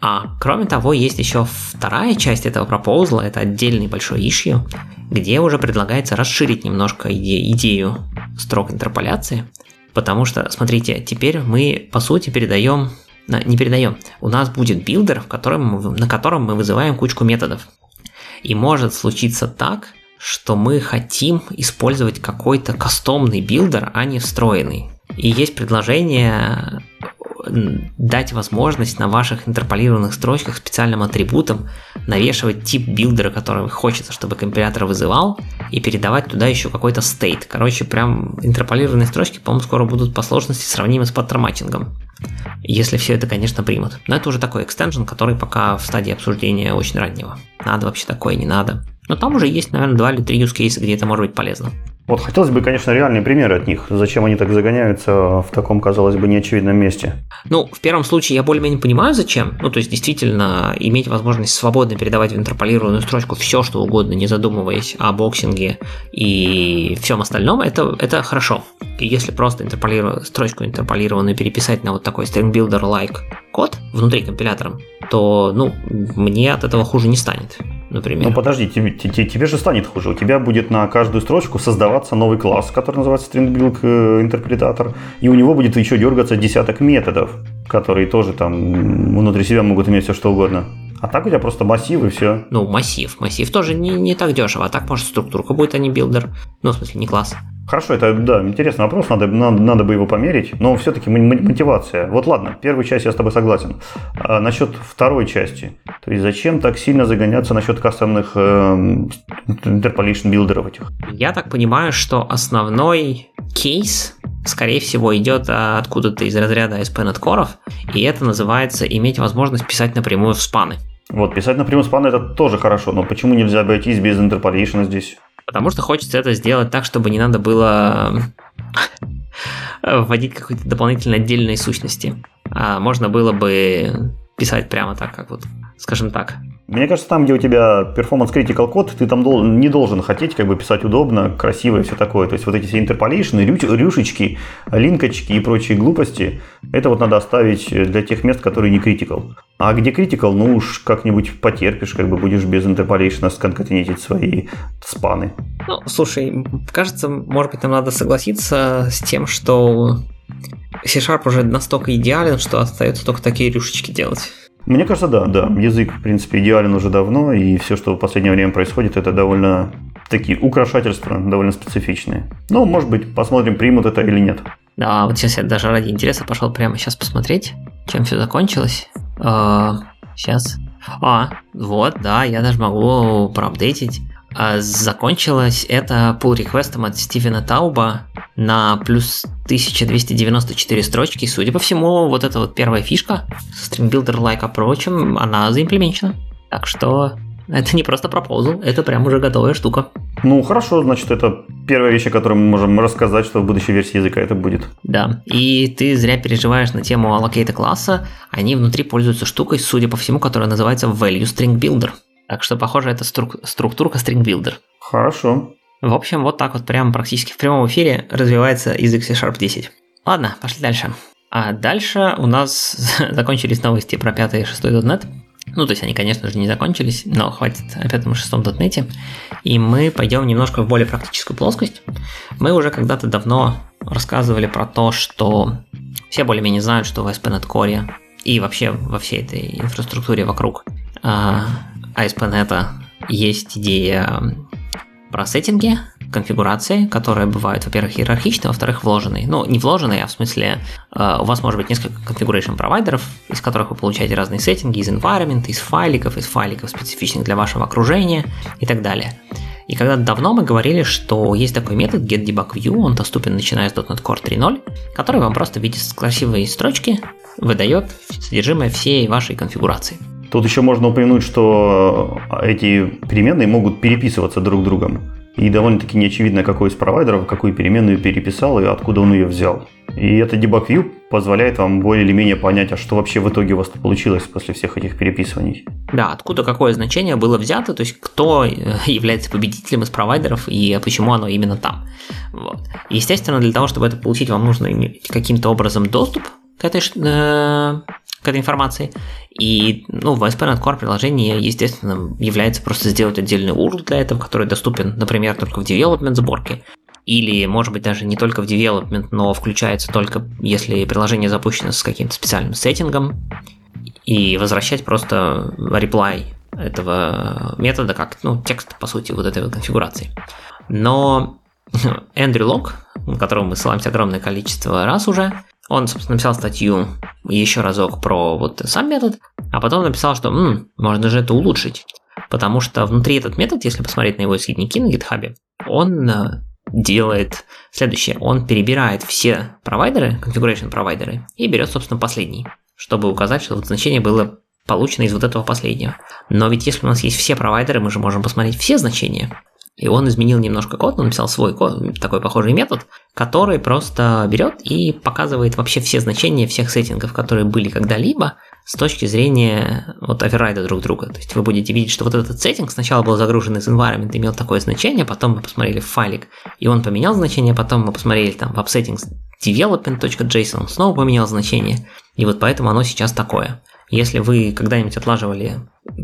А кроме того, есть еще вторая часть этого пропозла, это отдельный большой issue, где уже предлагается расширить немножко иде- идею строк интерполяции, потому что, смотрите, теперь мы, по сути, передаем не передаем. У нас будет билдер, в котором, на котором мы вызываем кучку методов. И может случиться так, что мы хотим использовать какой-то кастомный билдер, а не встроенный. И есть предложение дать возможность на ваших интерполированных строчках специальным атрибутом навешивать тип билдера, который хочется, чтобы компилятор вызывал, и передавать туда еще какой-то стейт. Короче, прям интерполированные строчки, по-моему, скоро будут по сложности сравнимы с паттерн-матчингом. Если все это, конечно, примут. Но это уже такой extension, который пока в стадии обсуждения очень раннего. Надо вообще такое, не надо. Но там уже есть, наверное, два или три use case а, где это может быть полезно. Вот хотелось бы, конечно, реальные примеры от них. Зачем они так загоняются в таком, казалось бы, неочевидном месте? Ну, в первом случае я более-менее понимаю, зачем. Ну, то есть, действительно, иметь возможность свободно передавать в интерполированную строчку все, что угодно, не задумываясь о боксинге и всем остальном, это, это хорошо. И если просто интерполиру... строчку интерполированную переписать на вот такой string builder like код внутри компилятора, то, ну, мне от этого хуже не станет например. Ну подожди, тебе, тебе, тебе же станет хуже. У тебя будет на каждую строчку создаваться новый класс, который называется StringBuild э, интерпретатор, и у него будет еще дергаться десяток методов, которые тоже там внутри себя могут иметь все что угодно. А так у тебя просто массив и все. Ну, массив. Массив тоже не, не так дешево. А так, может, структурка будет, а не билдер. Ну, в смысле, не класс. Хорошо, это, да, интересный вопрос, надо, надо, надо бы его померить, но все-таки мотивация. Вот ладно, первую часть я с тобой согласен. А насчет второй части, то есть зачем так сильно загоняться насчет кастомных э, interpolation билдеров этих? Я так понимаю, что основной кейс скорее всего, идет откуда-то из разряда ASP.NET Core, и это называется иметь возможность писать напрямую в спаны. Вот, писать напрямую в спаны это тоже хорошо, но почему нельзя обойтись без интерполейшена здесь? Потому что хочется это сделать так, чтобы не надо было вводить какие-то дополнительные отдельные сущности. А можно было бы писать прямо так, как вот, скажем так, мне кажется, там, где у тебя performance critical код, ты там дол- не должен хотеть как бы писать удобно, красиво и все такое. То есть вот эти все интерполейшны, рю- рюшечки, линкочки и прочие глупости, это вот надо оставить для тех мест, которые не critical. А где critical, ну уж как-нибудь потерпишь, как бы будешь без интерполейшна сконкатенить свои спаны. Ну, слушай, кажется, может быть, нам надо согласиться с тем, что C-Sharp уже настолько идеален, что остается только такие рюшечки делать. Мне кажется, да, да. Язык, в принципе, идеален уже давно, и все, что в последнее время происходит, это довольно такие украшательства, довольно специфичные. Ну, может быть, посмотрим, примут это или нет. Да, вот сейчас я даже ради интереса пошел прямо сейчас посмотреть, чем все закончилось. сейчас. А, вот, да, я даже могу проапдейтить. А закончилось это pull реквестом от Стивена Тауба на плюс 1294 строчки. Судя по всему, вот эта вот первая фишка с String Builder Like Approach, она заимплементена. Так что это не просто пропозал, это прям уже готовая штука. Ну, хорошо, значит, это первая вещь, о которой мы можем рассказать, что в будущей версии языка это будет. Да, и ты зря переживаешь на тему allocate класса, они внутри пользуются штукой, судя по всему, которая называется Value String Builder. Так что, похоже, это струк- структурка String Builder. Хорошо. В общем, вот так вот прямо практически в прямом эфире развивается язык C-Sharp 10. Ладно, пошли дальше. А дальше у нас закончились новости про 5 и 6 .NET. Ну, то есть они, конечно же, не закончились, но хватит о пятом и шестом дотнете. И мы пойдем немножко в более практическую плоскость. Мы уже когда-то давно рассказывали про то, что все более-менее знают, что в ASP.NET Core и вообще во всей этой инфраструктуре вокруг ASP.NET есть идея про сеттинги, конфигурации, которые бывают, во-первых, иерархичные, во-вторых, вложенные. Ну, не вложенные, а в смысле, э, у вас может быть несколько configuration провайдеров, из которых вы получаете разные сеттинги из environment, из файликов, из файликов, специфичных для вашего окружения и так далее. И когда давно мы говорили, что есть такой метод getDebugView, он доступен начиная с .NET Core 3.0, который вам просто в виде красивой строчки выдает содержимое всей вашей конфигурации. Тут еще можно упомянуть, что эти переменные могут переписываться друг другом. И довольно-таки не очевидно, какой из провайдеров какую переменную переписал и откуда он ее взял. И это debug view позволяет вам более или менее понять, а что вообще в итоге у вас получилось после всех этих переписываний. Да, откуда какое значение было взято, то есть кто э, является победителем из провайдеров и почему оно именно там. Вот. Естественно, для того, чтобы это получить, вам нужно иметь каким-то образом доступ к этой, э, к этой информации. И ну, в ASP.NET Core приложение, естественно, является просто сделать отдельный URL для этого, который доступен, например, только в development сборке. Или, может быть, даже не только в development, но включается только если приложение запущено с каким-то специальным сеттингом. И возвращать просто reply этого метода как ну, текст, по сути, вот этой вот конфигурации. Но Эндрю Лок, которого мы ссылаемся огромное количество раз уже, он, собственно, написал статью еще разок про вот сам метод, а потом написал, что М, можно же это улучшить. Потому что внутри этот метод, если посмотреть на его исходники на GitHub, он э, делает следующее. Он перебирает все провайдеры, configuration провайдеры, и берет, собственно, последний, чтобы указать, что вот значение было получено из вот этого последнего. Но ведь если у нас есть все провайдеры, мы же можем посмотреть все значения. И он изменил немножко код, он написал свой код, такой похожий метод, который просто берет и показывает вообще все значения всех сеттингов, которые были когда-либо с точки зрения вот оверрайда друг друга. То есть вы будете видеть, что вот этот сеттинг сначала был загружен из environment, имел такое значение, потом мы посмотрели в файлик, и он поменял значение, потом мы посмотрели там в appsettings development.json, он снова поменял значение, и вот поэтому оно сейчас такое. Если вы когда-нибудь отлаживали,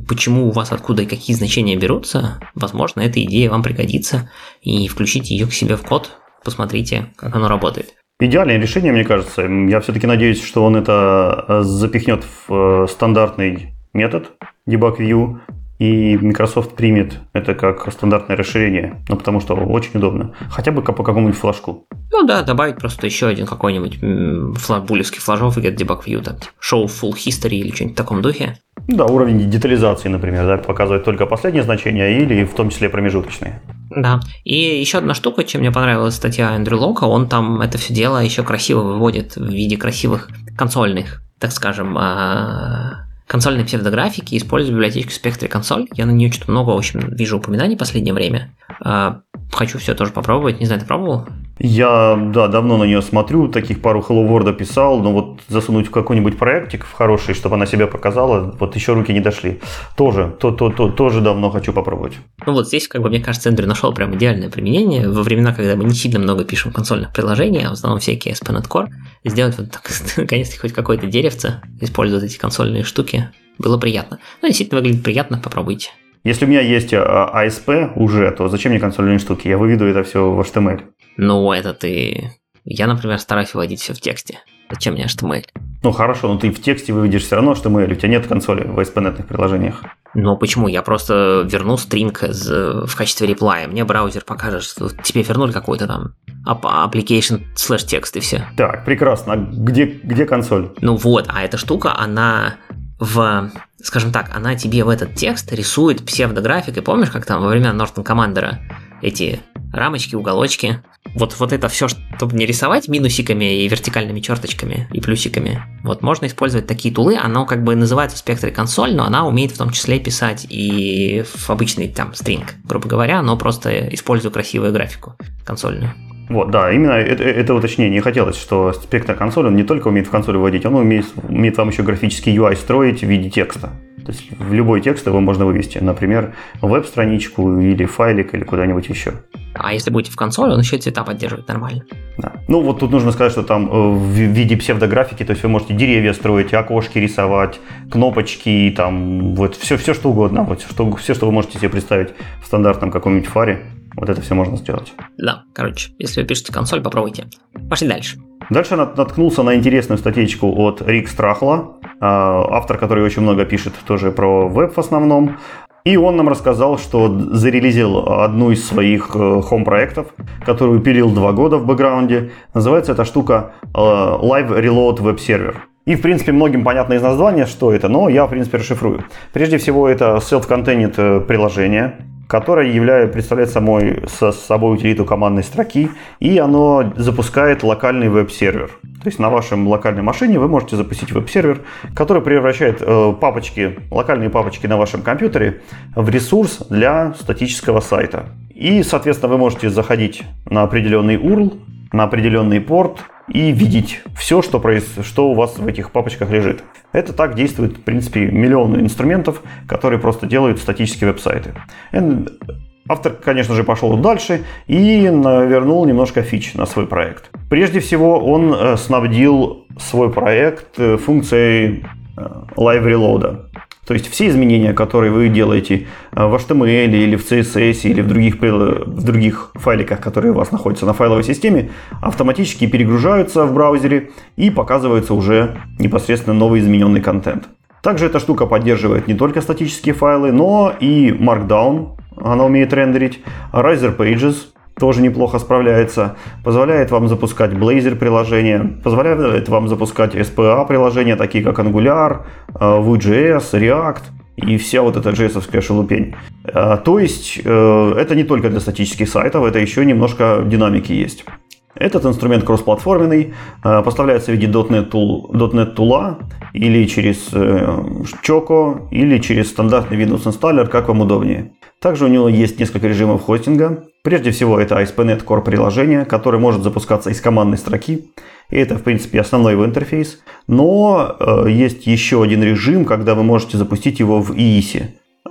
почему у вас откуда и какие значения берутся, возможно, эта идея вам пригодится, и включите ее к себе в код, посмотрите, как оно работает. Идеальное решение, мне кажется. Я все-таки надеюсь, что он это э, запихнет в э, стандартный метод debug view, и Microsoft примет это как стандартное расширение, ну, потому что очень удобно. Хотя бы по какому-нибудь флажку. Ну да, добавить просто еще один какой-нибудь флаг, булевский флажок и get debug view, там, show full history или что-нибудь в таком духе. Да, уровень детализации, например, да, показывает только последние значения или в том числе промежуточные. Да. И еще одна штука, чем мне понравилась статья Эндрю Лока, он там это все дело еще красиво выводит в виде красивых консольных, так скажем, а, консольной псевдографики, использую библиотечку Spectre консоль. Я на нее что-то много, в общем, вижу упоминаний в последнее время. А, хочу все тоже попробовать. Не знаю, ты пробовал? Я, да, давно на нее смотрю, таких пару Hello World писал, но вот засунуть в какой-нибудь проектик в хороший, чтобы она себя показала, вот еще руки не дошли. Тоже, то, то, то, тоже давно хочу попробовать. Ну вот здесь, как бы, мне кажется, Эндрю нашел прям идеальное применение. Во времена, когда мы не сильно много пишем консольных приложений, а в основном всякие ASP.NET Core, сделать вот наконец-то хоть какое-то деревце, использовать эти консольные штуки, было приятно. Ну, действительно выглядит приятно, попробуйте. Если у меня есть ASP а, уже, то зачем мне консольные штуки? Я выведу это все в HTML. Ну, это ты... Я, например, стараюсь выводить все в тексте. Зачем мне HTML? Ну хорошо, но ты в тексте выведешь все равно HTML, у тебя нет консоли в ASP.NET приложениях. Ну почему? Я просто верну стринг в качестве реплая. Мне браузер покажет, что тебе вернули какой-то там application slash текст и все. Так, прекрасно. А где, где консоль? Ну вот, а эта штука, она в, скажем так, она тебе в этот текст рисует псевдографик. И помнишь, как там во время Norton Commander эти рамочки, уголочки. Вот, вот это все, чтобы не рисовать минусиками и вертикальными черточками и плюсиками. Вот можно использовать такие тулы, оно как бы называется в спектре консоль, но она умеет в том числе писать и в обычный там стринг, грубо говоря, но просто используя красивую графику консольную. Вот, да, именно это, это уточнение хотелось, что спектр консоль, он не только умеет в консоль вводить, он умеет, умеет вам еще графический UI строить в виде текста. То есть в любой текст его можно вывести, например, веб-страничку или файлик или куда-нибудь еще. А если будете в консоли, он еще цвета поддерживает нормально. Да. Ну, вот тут нужно сказать, что там э, в виде псевдографики, то есть вы можете деревья строить, окошки рисовать, кнопочки, там, вот все, все что угодно, вот что, все, что вы можете себе представить в стандартном каком-нибудь фаре, вот это все можно сделать. Да, короче, если вы пишете консоль, попробуйте. Пошли дальше. Дальше наткнулся на интересную статейку от Рик Страхла, а, автор, который очень много пишет тоже про веб в основном. И он нам рассказал, что зарелизил одну из своих э, хом-проектов, которую пилил два года в бэкграунде. Называется эта штука э, Live Reload Web Server. И, в принципе, многим понятно из названия, что это, но я, в принципе, расшифрую. Прежде всего, это self-contained э, приложение, которое является, представляет самой, со собой утилиту командной строки, и оно запускает локальный веб-сервер. То есть на вашем локальной машине вы можете запустить веб-сервер, который превращает э, папочки, локальные папочки на вашем компьютере в ресурс для статического сайта. И, соответственно, вы можете заходить на определенный URL, на определенный порт и видеть все, что, проис... что у вас в этих папочках лежит. Это так действует, в принципе, миллионы инструментов, которые просто делают статические веб-сайты. Автор, конечно же, пошел дальше и вернул немножко фич на свой проект. Прежде всего, он э, снабдил свой проект э, функцией э, Live Reload. То есть все изменения, которые вы делаете в HTML или в CSS или в других, в других файликах, которые у вас находятся на файловой системе, автоматически перегружаются в браузере и показывается уже непосредственно новый измененный контент. Также эта штука поддерживает не только статические файлы, но и Markdown, она умеет рендерить. Riser Pages тоже неплохо справляется. Позволяет вам запускать Blazor приложения, позволяет вам запускать SPA приложения, такие как Angular, э, Vue.js, React и вся вот эта js шелупень. Э, то есть э, это не только для статических сайтов, это еще немножко динамики есть. Этот инструмент кроссплатформенный, поставляется в виде .NET, tool, .NET Tool или через Choco, или через стандартный Windows инсталлер, как вам удобнее. Также у него есть несколько режимов хостинга. Прежде всего, это ASP.NET Core приложение, которое может запускаться из командной строки. И это, в принципе, основной его интерфейс. Но э, есть еще один режим, когда вы можете запустить его в EIS.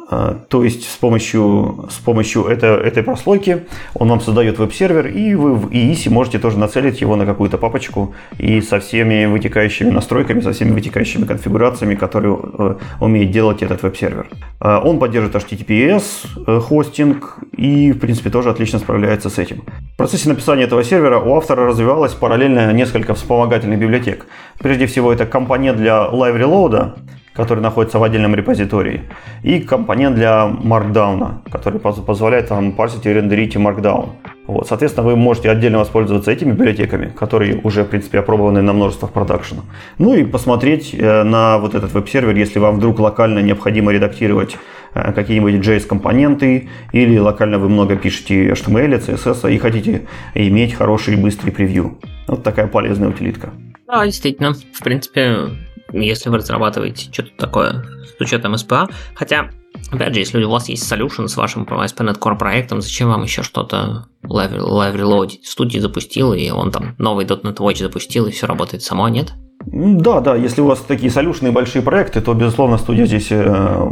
А, то есть с помощью, с помощью это, этой прослойки он вам создает веб-сервер, и вы в EIS можете тоже нацелить его на какую-то папочку и со всеми вытекающими настройками, со всеми вытекающими конфигурациями, которые э, умеет делать этот веб-сервер. А, он поддерживает HTTPS, э, хостинг и, в принципе, тоже отлично справляется с этим. В процессе написания этого сервера у автора развивалось параллельно несколько вспомогательных библиотек. Прежде всего, это компонент для Live Reload, который находится в отдельном репозитории, и компонент для Markdown, который позволяет вам парсить и рендерить Markdown. Вот, соответственно, вы можете отдельно воспользоваться этими библиотеками, которые уже, в принципе, опробованы на множествах продакшена. Ну и посмотреть э, на вот этот веб-сервер, если вам вдруг локально необходимо редактировать э, какие-нибудь JS-компоненты, или локально вы много пишете HTML, CSS и хотите иметь хороший быстрый превью. Вот такая полезная утилитка. Да, действительно. В принципе, если вы разрабатываете что-то такое с учетом SPA. Хотя, опять же, если у вас есть solution с вашим ASP.NET Core проектом, зачем вам еще что-то Reload студии запустил, и он там новый .NET Watch запустил, и все работает само, нет? Да, да, если у вас такие солюшные большие проекты, то, безусловно, студия здесь э,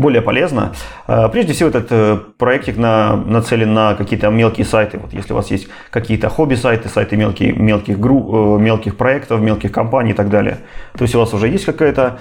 более полезно. Э, прежде всего, этот э, проектик на, нацелен на какие-то мелкие сайты. Вот если у вас есть какие-то хобби-сайты, сайты мелкие, мелких, гру, э, мелких проектов, мелких компаний и так далее. То есть у вас уже есть какая-то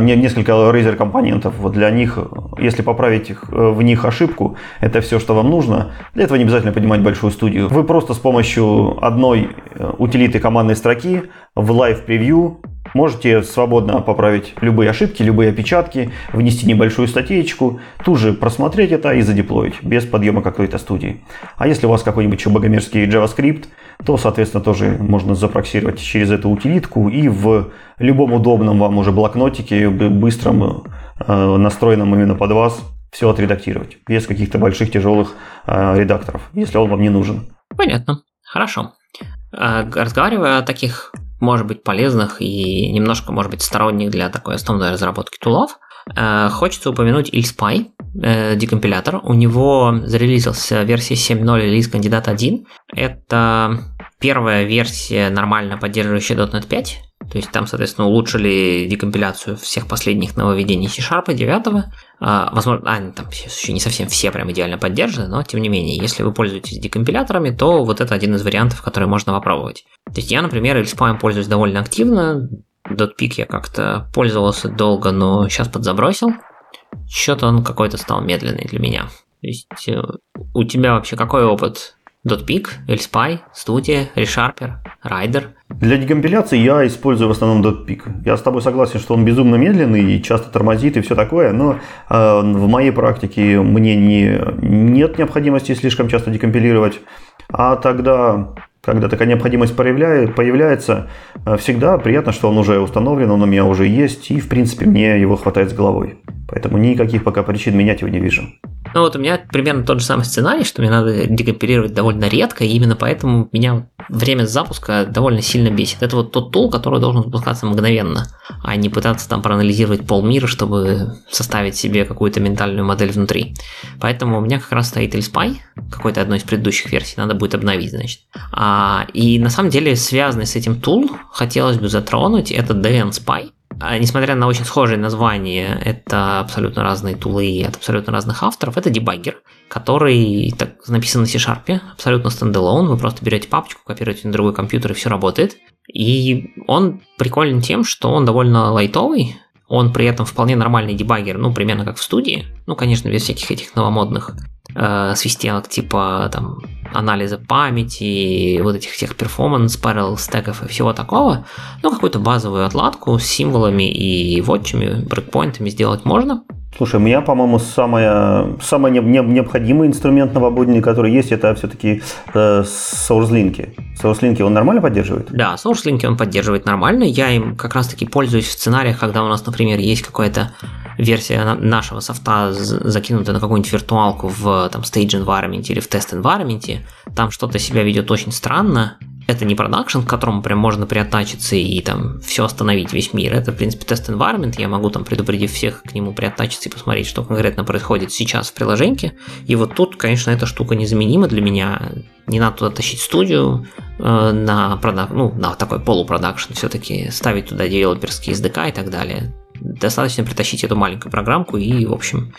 несколько Razer компонентов. Вот для них, если поправить в них ошибку, это все, что вам нужно. Для этого не обязательно поднимать большую студию. Вы просто с помощью одной утилиты командной строки в Live Preview Можете свободно поправить любые ошибки, любые опечатки, внести небольшую статейку, тут же просмотреть это и задеплоить, без подъема какой-то студии. А если у вас какой-нибудь еще богомерзкий JavaScript, то, соответственно, тоже можно запроксировать через эту утилитку и в любом удобном вам уже блокнотике, быстром, э, настроенном именно под вас, все отредактировать, без каких-то больших тяжелых э, редакторов, если он вам не нужен. Понятно. Хорошо. Э, разговаривая о таких может быть полезных и немножко, может быть, сторонних для такой основной разработки тулов. Э, хочется упомянуть IlSpy, э, декомпилятор. У него зарелизился версия 7.0 релиз кандидат 1. Это первая версия нормально поддерживающая .NET 5, то есть там, соответственно, улучшили декомпиляцию всех последних нововведений C-Sharp 9. А, возможно, они там еще не совсем все прям идеально поддержаны, но тем не менее, если вы пользуетесь декомпиляторами, то вот это один из вариантов, который можно попробовать. То есть я, например, LSPAM пользуюсь довольно активно, .pik я как-то пользовался долго, но сейчас подзабросил. Что-то он какой-то стал медленный для меня. То есть э, у тебя вообще какой опыт .pik, LSpy, Studia, ReSharper, Rider. Для декомпиляции я использую в основном .pik. Я с тобой согласен, что он безумно медленный и часто тормозит и все такое, но э, в моей практике мне не, нет необходимости слишком часто декомпилировать. А тогда, когда такая необходимость появляется, э, всегда приятно, что он уже установлен, он у меня уже есть, и в принципе мне его хватает с головой. Поэтому никаких пока причин менять его не вижу. Ну вот у меня примерно тот же самый сценарий, что мне надо декомпилировать довольно редко, и именно поэтому меня время запуска довольно сильно бесит. Это вот тот тул, который должен запускаться мгновенно, а не пытаться там проанализировать полмира, чтобы составить себе какую-то ментальную модель внутри. Поэтому у меня как раз стоит ILSpy, какой-то одной из предыдущих версий, надо будет обновить, значит. А, и на самом деле связанный с этим tool хотелось бы затронуть, это dnSpy. А, несмотря на очень схожие названия, это абсолютно разные тулы от абсолютно разных авторов, это дебаггер, который так, написан на C-Sharp, абсолютно standalone, вы просто берете папочку, копируете на другой компьютер и все работает. И он приколен тем, что он довольно лайтовый, он при этом вполне нормальный дебаггер, ну, примерно как в студии. Ну, конечно, без всяких этих новомодных э, свистелок типа там анализа памяти, вот этих всех перформанс, параллел стеков и всего такого. Ну, какую-то базовую отладку с символами и вотчами, брейкпоинтами сделать можно. Слушай, у меня, по-моему, самое, самый необходимый инструмент новогодний, который есть, это все-таки э, SourceLink. SourceLink он нормально поддерживает? Да, SourceLink он поддерживает нормально. Я им как раз-таки пользуюсь в сценариях, когда у нас, например, есть какая-то версия нашего софта закинута на какую-нибудь виртуалку в там, stage environment или в тест environment. Там что-то себя ведет очень странно, это не продакшн, к которому прям можно приоттачиться и там все остановить, весь мир. Это, в принципе, тест environment. Я могу там, предупредив всех, к нему приоттачиться и посмотреть, что конкретно происходит сейчас в приложении. И вот тут, конечно, эта штука незаменима для меня. Не надо туда тащить студию э, на, продак... ну, на такой полупродакшн, все-таки ставить туда девелоперские SDK и так далее достаточно притащить эту маленькую программку и, в общем,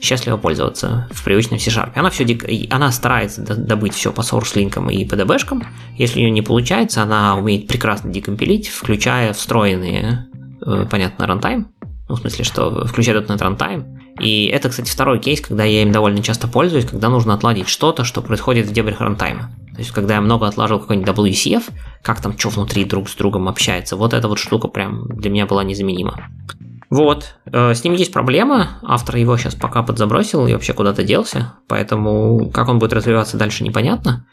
счастливо пользоваться в привычном C-Sharp. Она, все, она старается добыть все по source-линкам и PDB-шкам. Если у нее не получается, она умеет прекрасно декомпилить, включая встроенные, э, понятно, рантайм. Ну, в смысле, что включает .NET Runtime. И это, кстати, второй кейс, когда я им довольно часто пользуюсь, когда нужно отладить что-то, что происходит в дебрях рантайма. То есть, когда я много отложил какой-нибудь WCF, как там что внутри друг с другом общается, вот эта вот штука прям для меня была незаменима. Вот, э, с ним есть проблема, автор его сейчас пока подзабросил и вообще куда-то делся, поэтому как он будет развиваться дальше непонятно.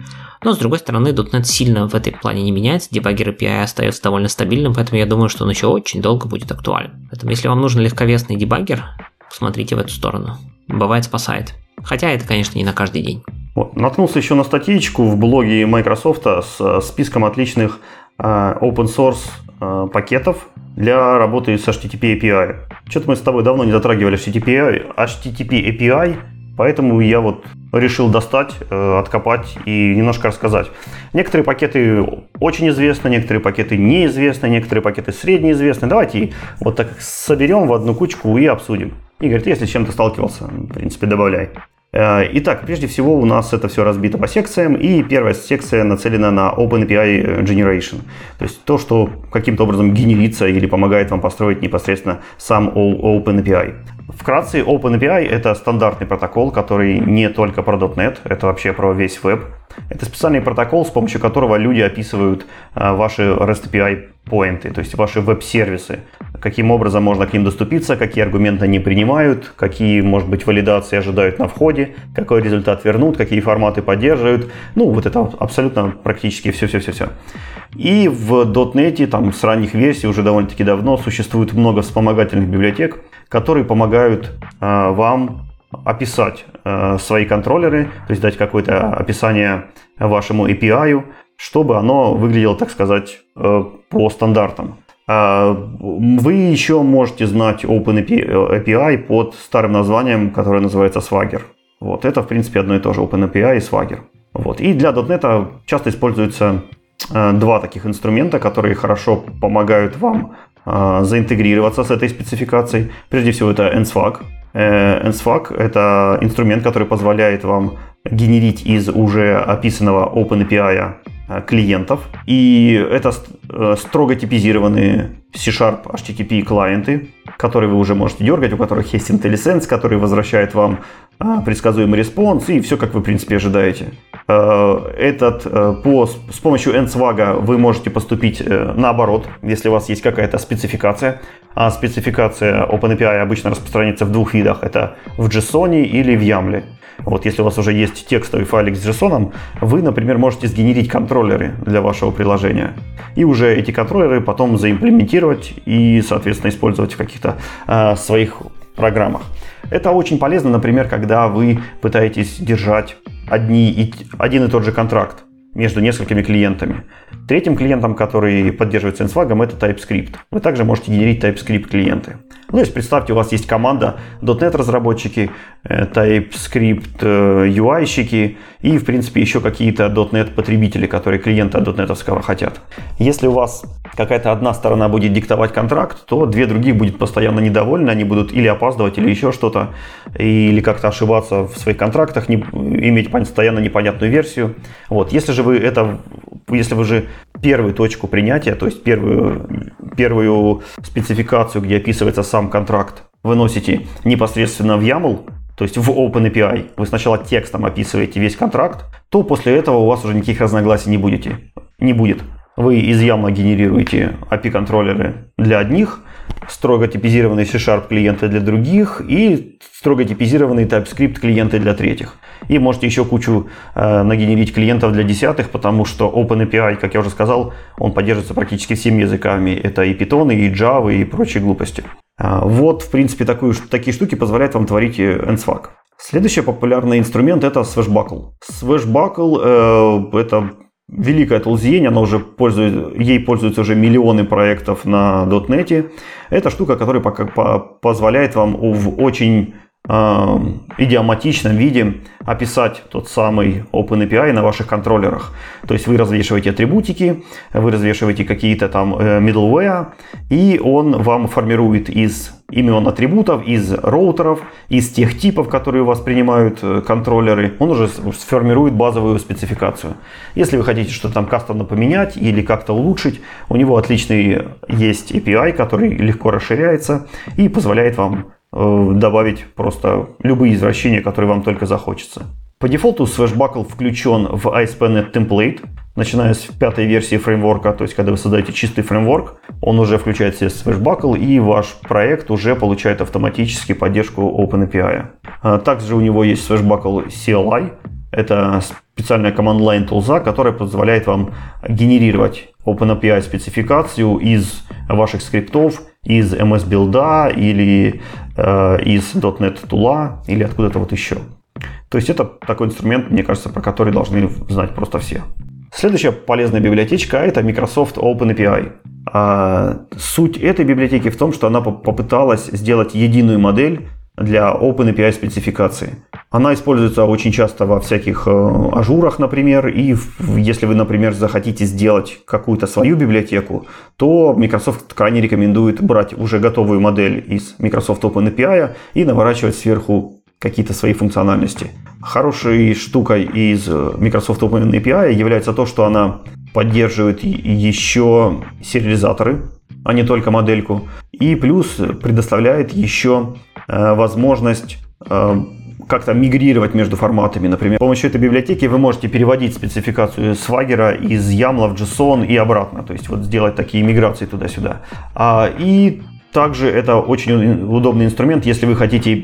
Но с другой стороны, .NET сильно в этой плане не меняется, дебаггер API остается довольно стабильным, поэтому я думаю, что он еще очень долго будет актуален. Поэтому если вам нужен легковесный дебаггер, посмотрите в эту сторону. Бывает спасает. Хотя это, конечно, не на каждый день. Вот. Наткнулся еще на статейку в блоге Microsoft с э, списком отличных э, open source пакетов для работы с HTTP API. Что-то мы с тобой давно не затрагивали HTTP, HTTP API, поэтому я вот решил достать, откопать и немножко рассказать. Некоторые пакеты очень известны, некоторые пакеты неизвестны, некоторые пакеты среднеизвестны. Давайте вот так соберем в одну кучку и обсудим. Игорь, ты если с чем-то сталкивался, в принципе, добавляй. Э, итак, прежде всего у нас это все разбито по секциям, и первая секция нацелена на OpenAPI Generation, то есть то, что каким-то образом генерится или помогает вам построить непосредственно сам OpenAPI. Вкратце, OpenAPI — это стандартный протокол, который не только про .NET, это вообще про весь веб. Это специальный протокол, с помощью которого люди описывают э, ваши REST API поинты, то есть ваши веб-сервисы. Каким образом можно к ним доступиться, какие аргументы они принимают, какие, может быть, валидации ожидают на входе, какой результат вернут, какие форматы поддерживают. Ну, вот это абсолютно практически все-все-все-все. И в .NET, там, с ранних версий, уже довольно-таки давно, существует много вспомогательных библиотек, которые помогают э, вам описать э, свои контроллеры, то есть дать какое-то описание вашему API, чтобы оно выглядело, так сказать, э, по стандартам. А, вы еще можете знать OpenAPI под старым названием, которое называется Swagger. Вот, это, в принципе, одно и то же, OpenAPI и Swagger. Вот. И для .NET часто используется два таких инструмента, которые хорошо помогают вам заинтегрироваться с этой спецификацией. Прежде всего, это NSFAG. NSFAG – это инструмент, который позволяет вам генерить из уже описанного OpenAPI клиентов. И это строго типизированные C-Sharp HTTP клиенты, которые вы уже можете дергать, у которых есть IntelliSense, который возвращает вам а, предсказуемый response и все, как вы, в принципе, ожидаете. А, этот, а, по, с помощью NSwag вы можете поступить э, наоборот, если у вас есть какая-то спецификация. А спецификация OpenAPI обычно распространяется в двух видах. Это в JSON или в YAML. Вот если у вас уже есть текстовый файлик с JSON, вы, например, можете сгенерить контроллеры для вашего приложения. И уже эти контроллеры потом заимплементировать и, соответственно, использовать в каких-то э, своих программах. Это очень полезно, например, когда вы пытаетесь держать одни и, один и тот же контракт между несколькими клиентами. Третьим клиентом, который поддерживается NSWAG, это TypeScript. Вы также можете генерить TypeScript клиенты. Ну, то есть представьте, у вас есть команда .NET разработчики, э, TypeScript э, UI-щики и, в принципе, еще какие-то .NET потребители, которые клиента .NET хотят. Если у вас какая-то одна сторона будет диктовать контракт, то две других будет постоянно недовольны, они будут или опаздывать, или еще что-то, или как-то ошибаться в своих контрактах, не, иметь постоянно непонятную версию. Вот. Если же вы это, если вы же первую точку принятия, то есть первую, первую спецификацию, где описывается сам контракт, выносите непосредственно в YAML, то есть в OpenAPI, вы сначала текстом описываете весь контракт, то после этого у вас уже никаких разногласий не, будете, не будет. Вы из YAML генерируете API-контроллеры для одних, строго типизированные C-Sharp клиенты для других и строго типизированные TypeScript клиенты для третьих. И можете еще кучу э, нагенерить клиентов для десятых, потому что OpenAPI, как я уже сказал, он поддерживается практически всеми языками. Это и Python, и Java, и прочие глупости. Э, вот, в принципе, такую, такие штуки позволяют вам творить NSWAG. Следующий популярный инструмент это Swashbuckle. Swashbuckle э, это великая тулзень, она уже пользует, ей пользуются уже миллионы проектов на .NET. Это штука, которая позволяет вам в очень идиоматичном виде описать тот самый OpenAPI на ваших контроллерах. То есть вы развешиваете атрибутики, вы развешиваете какие-то там э, middleware, и он вам формирует из имен атрибутов, из роутеров, из тех типов, которые у вас принимают э, контроллеры, он уже сформирует базовую спецификацию. Если вы хотите что-то там кастомно поменять или как-то улучшить, у него отличный есть API, который легко расширяется и позволяет вам добавить просто любые извращения, которые вам только захочется. По дефолту Swashbuckle включен в ASP.NET Template, начиная с пятой версии фреймворка, то есть когда вы создаете чистый фреймворк, он уже включает себе Swashbuckle, и ваш проект уже получает автоматически поддержку OpenAPI. А также у него есть Swashbuckle CLI, это специальная command-line тулза, которая позволяет вам генерировать OpenAPI спецификацию из ваших скриптов, из MS Build или э, из .NET Tool или откуда-то вот еще. То есть это такой инструмент, мне кажется, про который должны знать просто все. Следующая полезная библиотечка – это Microsoft OpenAPI. А суть этой библиотеки в том, что она попыталась сделать единую модель для OpenAPI спецификации. Она используется очень часто во всяких э, ажурах, например, и если вы, например, захотите сделать какую-то свою библиотеку, то Microsoft крайне рекомендует брать уже готовую модель из Microsoft OpenAPI и наворачивать сверху какие-то свои функциональности. Хорошей штукой из Microsoft OpenAPI является то, что она поддерживает еще сериализаторы, а не только модельку. И плюс предоставляет еще Э, возможность э, как-то мигрировать между форматами. Например, с помощью этой библиотеки вы можете переводить спецификацию Swagger из YAML в JSON и обратно. То есть вот сделать такие миграции туда-сюда. А, и также это очень удобный инструмент, если вы хотите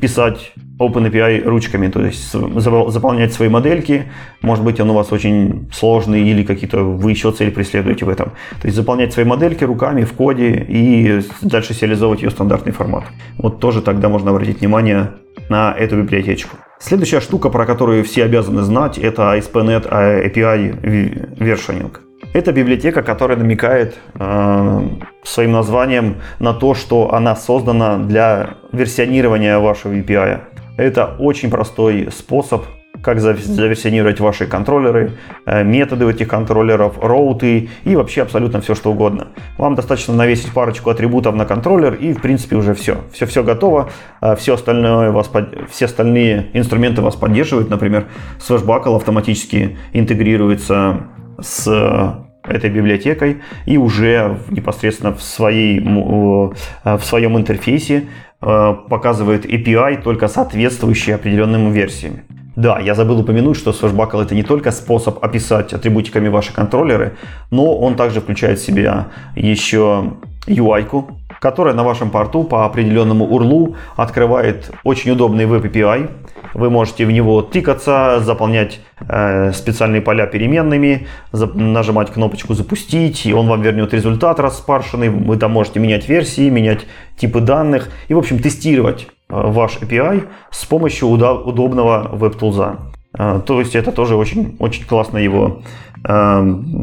писать OpenAPI ручками, то есть заполнять свои модельки. Может быть, он у вас очень сложный или какие-то вы еще цели преследуете в этом. То есть заполнять свои модельки руками в коде и дальше сериализовывать ее стандартный формат. Вот тоже тогда можно обратить внимание на эту библиотечку. Следующая штука, про которую все обязаны знать, это ASP.NET API versioning. Это библиотека, которая намекает э, своим названием на то, что она создана для версионирования вашего API. Это очень простой способ как заверсионировать ваши контроллеры, э, методы этих контроллеров, роуты и вообще абсолютно все, что угодно. Вам достаточно навесить парочку атрибутов на контроллер и, в принципе, уже все. Все-все готово. Э, все, остальное вас, все остальные инструменты вас поддерживают. Например, Swashbuckle автоматически интегрируется с этой библиотекой и уже непосредственно в, своей, в своем интерфейсе Э, показывает API, только соответствующие определенным версиям. Да, я забыл упомянуть, что Swashbuckle это не только способ описать атрибутиками ваши контроллеры, но он также включает в себя еще UI-ку, которая на вашем порту по определенному URL открывает очень удобный веб-API, вы можете в него тыкаться, заполнять э, специальные поля переменными, за, нажимать кнопочку «Запустить», и он вам вернет результат распаршенный. Вы там можете менять версии, менять типы данных и, в общем, тестировать э, ваш API с помощью уда- удобного веб-тулза. Э, то есть это тоже очень, очень классная его, э,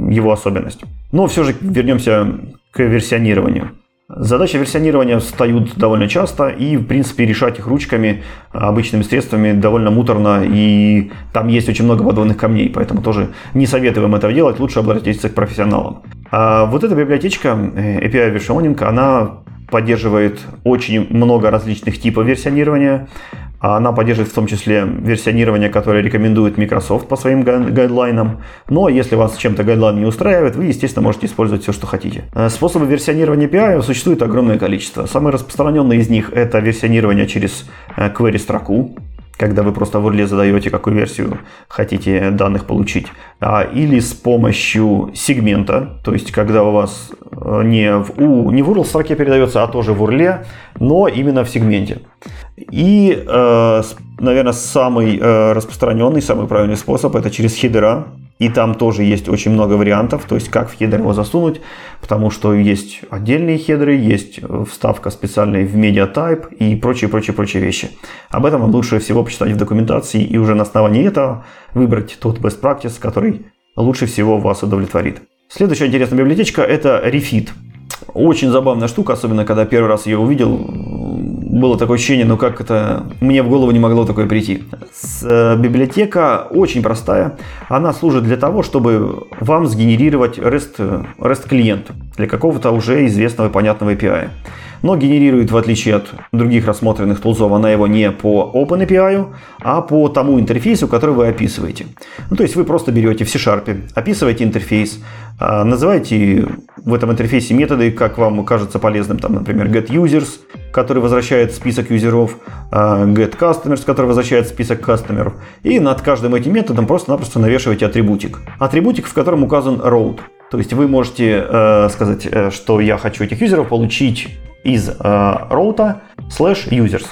его особенность. Но все же вернемся к версионированию. Задачи версионирования встают довольно часто, и, в принципе, решать их ручками, обычными средствами довольно муторно, и там есть очень много подводных камней, поэтому тоже не советую вам этого делать, лучше обратиться к профессионалам. А вот эта библиотечка э, API Versioning, она поддерживает очень много различных типов версионирования. Она поддерживает в том числе версионирование, которое рекомендует Microsoft по своим гайдлайнам. Но если вас чем-то гайдлайн не устраивает, вы, естественно, можете использовать все, что хотите. Э, способы версионирования API существует огромное количество. Самый распространенный из них это версионирование через э, query строку когда вы просто в URL задаете, какую версию хотите данных получить, а, или с помощью сегмента, то есть когда у вас э, не в, у, не в URL строке передается, а тоже в URL, но именно в сегменте. И, э, наверное, самый э, распространенный, самый правильный способ это через хедера. И там тоже есть очень много вариантов, то есть как в хедер его засунуть, потому что есть отдельные хедеры, есть вставка специальная в MediaType и прочие, прочие, прочие вещи. Об этом лучше всего почитать в документации и уже на основании этого выбрать тот best practice, который лучше всего вас удовлетворит. Следующая интересная библиотечка это Refit. Очень забавная штука, особенно когда первый раз ее увидел. Было такое ощущение, ну как это... Мне в голову не могло такое прийти. Э, библиотека очень простая. Она служит для того, чтобы вам сгенерировать REST, REST клиент для какого-то уже известного и понятного API но генерирует, в отличие от других рассмотренных тулзов, она его не по OpenAPI, а по тому интерфейсу, который вы описываете. Ну, то есть вы просто берете в C-Sharp, описываете интерфейс, а, называете в этом интерфейсе методы, как вам кажется полезным, там, например, getUsers, который возвращает список юзеров, а, getCustomers, который возвращает список кастомеров, и над каждым этим методом просто-напросто навешиваете атрибутик. Атрибутик, в котором указан route. То есть вы можете э, сказать, э, что я хочу этих юзеров получить из э, роута slash users.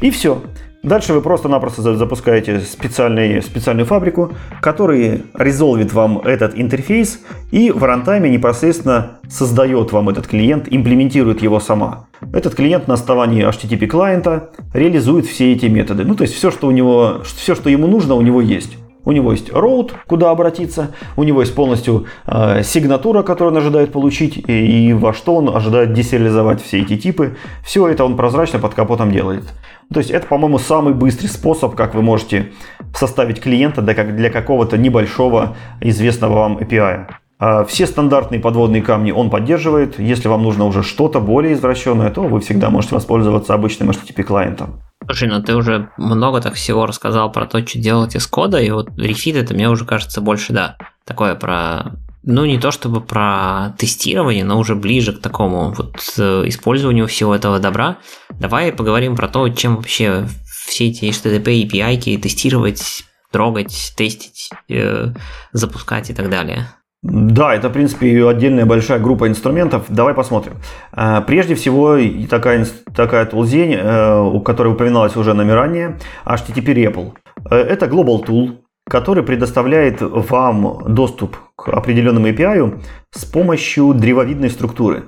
И все. Дальше вы просто-напросто запускаете специальный, специальную фабрику, который резолвит вам этот интерфейс и в рантайме непосредственно создает вам этот клиент, имплементирует его сама. Этот клиент на основании HTTP клиента реализует все эти методы. Ну, то есть все, что у него, все, что ему нужно, у него есть. У него есть роут, куда обратиться, у него есть полностью э, сигнатура, которую он ожидает получить, и, и во что он ожидает десериализовать все эти типы. Все это он прозрачно под капотом делает. То есть это, по-моему, самый быстрый способ, как вы можете составить клиента для, для какого-то небольшого известного вам API. А все стандартные подводные камни он поддерживает. Если вам нужно уже что-то более извращенное, то вы всегда можете воспользоваться обычным HTTP клиентом. Слушай, ну ты уже много так всего рассказал про то, что делать из кода, и вот рефит это мне уже кажется больше, да, такое про ну, не то чтобы про тестирование, но уже ближе к такому вот э, использованию всего этого добра. Давай поговорим про то, чем вообще все эти HTTP API тестировать, трогать, тестить, э, запускать и так далее. Да, это, в принципе, отдельная большая группа инструментов. Давай посмотрим. Э, прежде всего, такая, такая тулзень, э, у которой упоминалась уже нами ранее, HTTP REPL. Э, это Global Tool, который предоставляет вам доступ к определенному API с помощью древовидной структуры.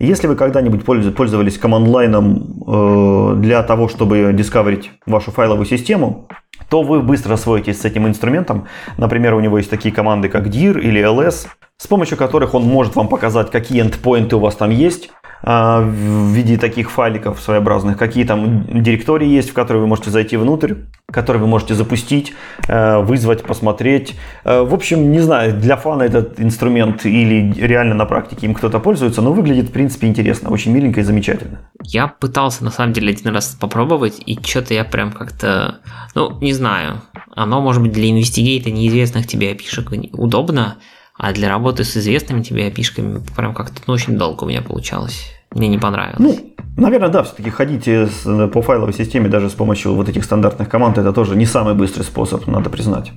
Если вы когда-нибудь пользовались команд-лайном для того, чтобы дискаверить вашу файловую систему, то вы быстро освоитесь с этим инструментом. Например, у него есть такие команды, как dir или ls, с помощью которых он может вам показать, какие эндпоинты у вас там есть, в виде таких файликов своеобразных, какие там директории есть, в которые вы можете зайти внутрь, которые вы можете запустить, э, вызвать, посмотреть. Э, в общем, не знаю, для фана этот инструмент или реально на практике им кто-то пользуется, но выглядит, в принципе, интересно, очень миленько и замечательно. Я пытался, на самом деле, один раз попробовать, и что-то я прям как-то, ну, не знаю, оно, может быть, для инвестигейта неизвестных тебе опишек удобно, а для работы с известными тебе опишками прям как-то ну, очень долго у меня получалось. Мне не понравилось. Ну, наверное, да, все-таки ходить по файловой системе даже с помощью вот этих стандартных команд, это тоже не самый быстрый способ, надо признать.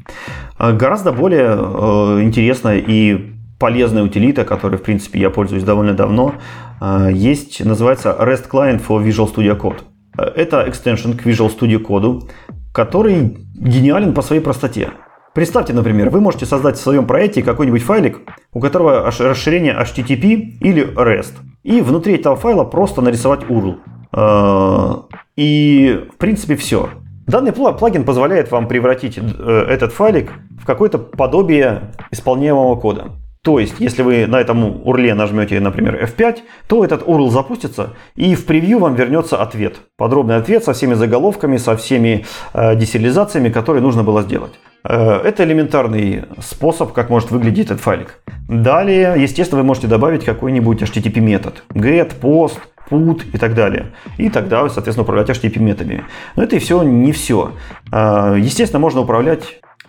А гораздо более э, интересная и полезная утилита, которой, в принципе, я пользуюсь довольно давно, э, есть, называется REST Client for Visual Studio Code. Это экстеншн к Visual Studio Code, который гениален по своей простоте. Представьте, например, вы можете создать в своем проекте какой-нибудь файлик, у которого расширение HTTP или REST. И внутри этого файла просто нарисовать URL. А, и, в принципе, все. Данный плагин позволяет вам превратить э, этот файлик в какое-то подобие исполняемого кода. То есть, если вы на этом URL нажмете, например, F5, то этот URL запустится, и в превью вам вернется ответ. Подробный ответ со всеми заголовками, со всеми э, которые нужно было сделать. Э, это элементарный способ, как может выглядеть этот файлик. Далее, естественно, вы можете добавить какой-нибудь HTTP метод. get, post, put и так далее. И тогда вы, соответственно, управлять HTTP методами. Но это и все не все. Э, естественно, можно управлять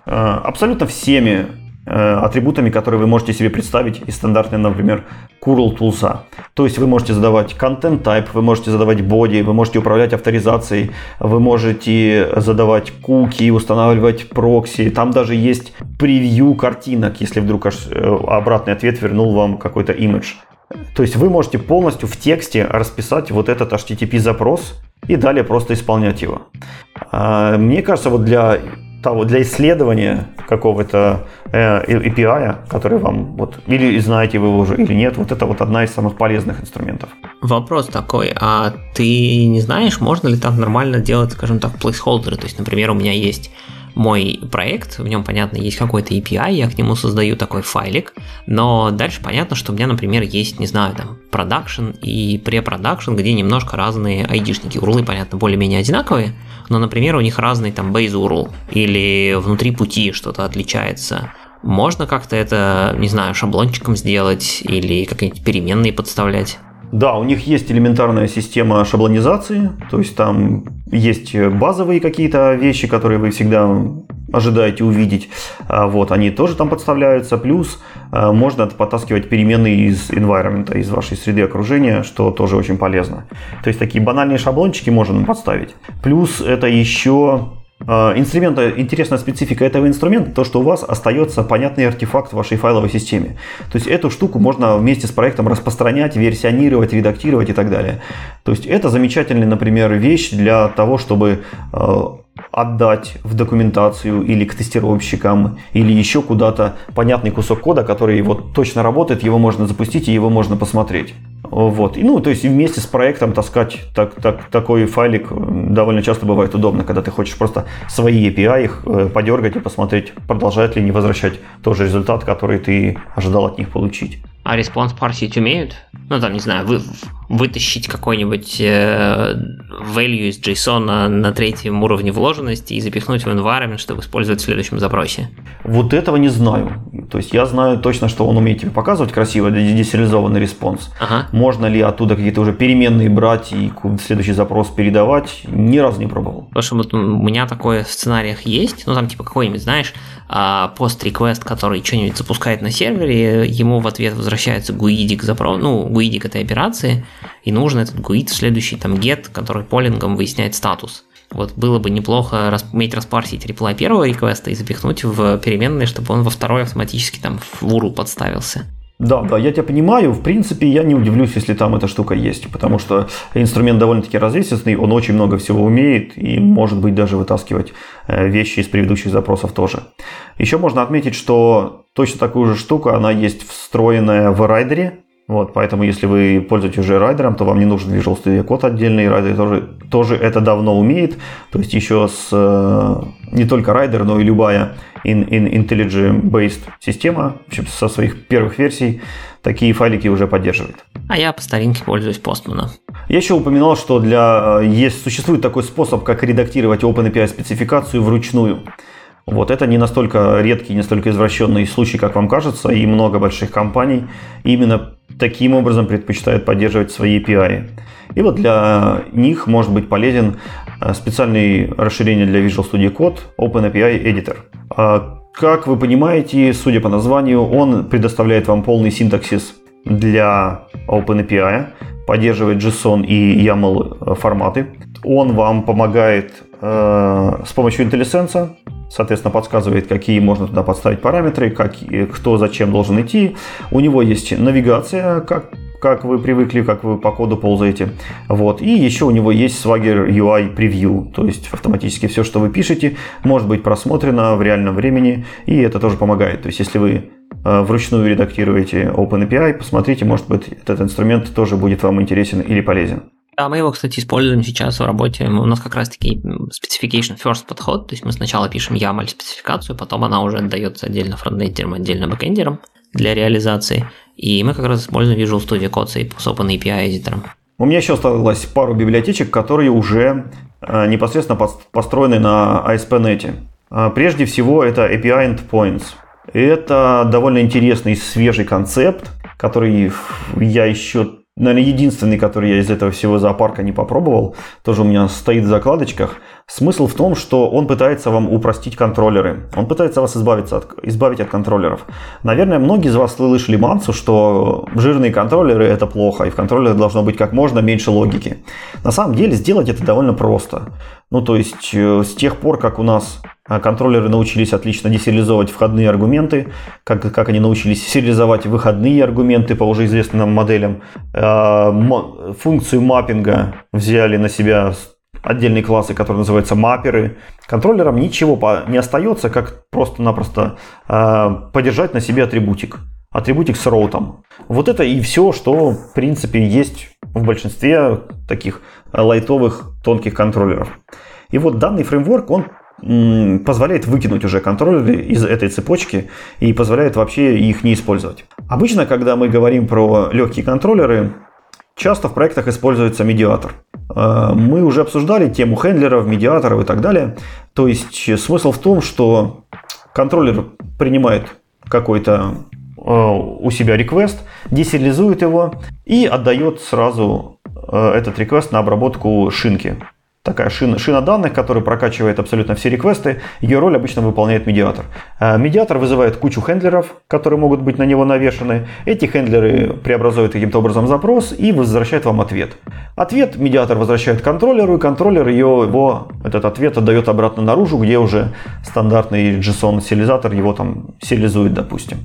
э, абсолютно всеми атрибутами, которые вы можете себе представить из стандартной, например, curl тулса. То есть вы можете задавать content type, вы можете задавать body, вы можете управлять авторизацией, вы можете задавать куки, устанавливать прокси. Там даже есть превью картинок, если вдруг э, обратный ответ вернул вам какой-то имидж. То есть вы можете полностью в тексте расписать вот этот HTTP запрос и далее просто исполнять его. А, мне кажется, вот для того, для исследования какого-то э, API, который вам вот или знаете вы уже или нет, вот это вот одна из самых полезных инструментов. Вопрос такой, а ты не знаешь, можно ли там нормально делать, скажем так, плейсхолдеры? То есть, например, у меня есть мой проект, в нем, понятно, есть какой-то API, я к нему создаю такой файлик, но дальше понятно, что у меня, например, есть, не знаю, там, продакшн и препродакшн, где немножко разные айдишники. Урлы, понятно, более-менее одинаковые, но, например, у них разный там base URL или внутри пути что-то отличается. Можно как-то это, не знаю, шаблончиком сделать или какие-нибудь переменные подставлять? Да, у них есть элементарная система шаблонизации, то есть там есть базовые какие-то вещи, которые вы всегда ожидаете увидеть. А вот, они тоже там подставляются. Плюс а, можно потаскивать переменные из environment, из вашей среды окружения, что тоже очень полезно. То есть такие банальные шаблончики можно подставить. Плюс это еще инструмента, интересная специфика этого инструмента, то, что у вас остается понятный артефакт в вашей файловой системе. То есть эту штуку можно вместе с проектом распространять, версионировать, редактировать и так далее. То есть это замечательная, например, вещь для того, чтобы а, отдать в документацию или к тестировщикам, или еще куда-то понятный кусок кода, который вот точно работает, его можно запустить и его можно посмотреть. Вот. И, ну, то есть вместе с проектом таскать так, так, такой файлик довольно часто бывает удобно, когда ты хочешь просто свои API их э, подергать и посмотреть, продолжают ли они возвращать тот же результат, который ты ожидал от них получить. А response парсить умеют? Ну, там, не знаю, вы, вытащить какой-нибудь э, value из JSON на, на третьем уровне вложенности и запихнуть в environment, чтобы использовать в следующем запросе? Вот этого не знаю. То есть я знаю точно, что он умеет тебе показывать красиво десериализованный response. Ага. Можно ли оттуда какие-то уже переменные брать и следующий запрос передавать, ни разу не пробовал. Потому что у меня такое в сценариях есть, ну там типа какой-нибудь, знаешь, POST request, который что-нибудь запускает на сервере, ему в ответ возвращается GUID ик запрос, ну, GUID ик этой операции, и нужно этот GUID в следующий там get, который polling ом выясняет статус. Вот было бы неплохо рас, уметь распарсить reply первого request а и запихнуть в переменные, чтобы он во второй автоматически там в URL подставился. Да, да, я тебя понимаю. В принципе, я не удивлюсь, если там эта штука есть, потому что инструмент довольно-таки развесистый, он очень много всего умеет и может быть даже вытаскивать э, вещи из предыдущих запросов тоже. Еще можно отметить, что точно такую же штуку, она есть встроенная в райдере, вот, поэтому, если вы пользуетесь уже райдером, то вам не нужен Visual Studio Code отдельный. Райдер тоже, тоже это давно умеет. То есть еще с э, не только райдер, но и любая in, in IntelliJ-based система, в общем, со своих первых версий, такие файлики уже поддерживает. А я по старинке пользуюсь Postman. Я еще упоминал, что для э, есть существует такой способ, как редактировать OpenAPI спецификацию вручную. Вот это не настолько редкий, не настолько извращенный случай, как вам кажется, и много больших компаний именно таким образом предпочитают поддерживать свои API. И вот для них может быть полезен э, специальный расширение для Visual Studio Code OpenAPI Editor. А, как вы понимаете, судя по названию, он предоставляет вам полный синтаксис для OpenAPI, поддерживает JSON и YAML форматы. Он вам помогает э, с помощью IntelliSense, соответственно, подсказывает, какие можно туда подставить параметры, как, кто зачем должен идти. У него есть навигация, как как вы привыкли, как вы по коду ползаете. Вот. И еще у него есть Swagger UI Preview, то есть автоматически все, что вы пишете, может быть просмотрено в реальном времени, и это тоже помогает. То есть если вы э, вручную редактируете OpenAPI, посмотрите, может быть, этот инструмент тоже будет вам интересен или полезен. А мы его, кстати, используем сейчас в работе. У нас как раз-таки specification first подход, то есть мы сначала пишем YAML спецификацию, потом она уже отдается отдельно фронтендерам, отдельно бэкендерам для реализации. И мы как раз используем Visual Studio Code с Open API эдитором. У меня еще осталось пару библиотечек, которые уже э, непосредственно построены на ASP.NET. Э, прежде всего, это API Endpoints. Это довольно интересный свежий концепт, который я еще наверное, единственный, который я из этого всего зоопарка не попробовал, тоже у меня стоит в закладочках. Смысл в том, что он пытается вам упростить контроллеры. Он пытается вас избавиться от, избавить от контроллеров. Наверное, многие из вас слышали мансу, что жирные контроллеры это плохо, и в контроллере должно быть как можно меньше логики. На самом деле сделать это довольно просто. Ну, то есть э, с тех пор, как у нас а контроллеры научились отлично десериализовывать входные аргументы, как, как они научились сериализовать выходные аргументы по уже известным моделям. А, функцию маппинга взяли на себя отдельные классы, которые называются мапперы. Контроллерам ничего не остается, как просто-напросто а, подержать на себе атрибутик. Атрибутик с роутом. Вот это и все, что в принципе есть в большинстве таких лайтовых тонких контроллеров. И вот данный фреймворк, он позволяет выкинуть уже контроллеры из этой цепочки и позволяет вообще их не использовать. Обычно, когда мы говорим про легкие контроллеры, часто в проектах используется медиатор. Э, мы уже обсуждали тему хендлеров, медиаторов и так далее. То есть смысл в том, что контроллер принимает какой-то э, у себя реквест, десериализует его и отдает сразу э, этот реквест на обработку шинки такая шина, шина данных, которая прокачивает абсолютно все реквесты. Ее роль обычно выполняет медиатор. А медиатор вызывает кучу хендлеров, которые могут быть на него навешаны. Эти хендлеры преобразуют каким-то образом запрос и возвращают вам ответ. Ответ медиатор возвращает контроллеру, и контроллер ее, его, этот ответ отдает обратно наружу, где уже стандартный JSON-сериализатор его там сериализует, допустим.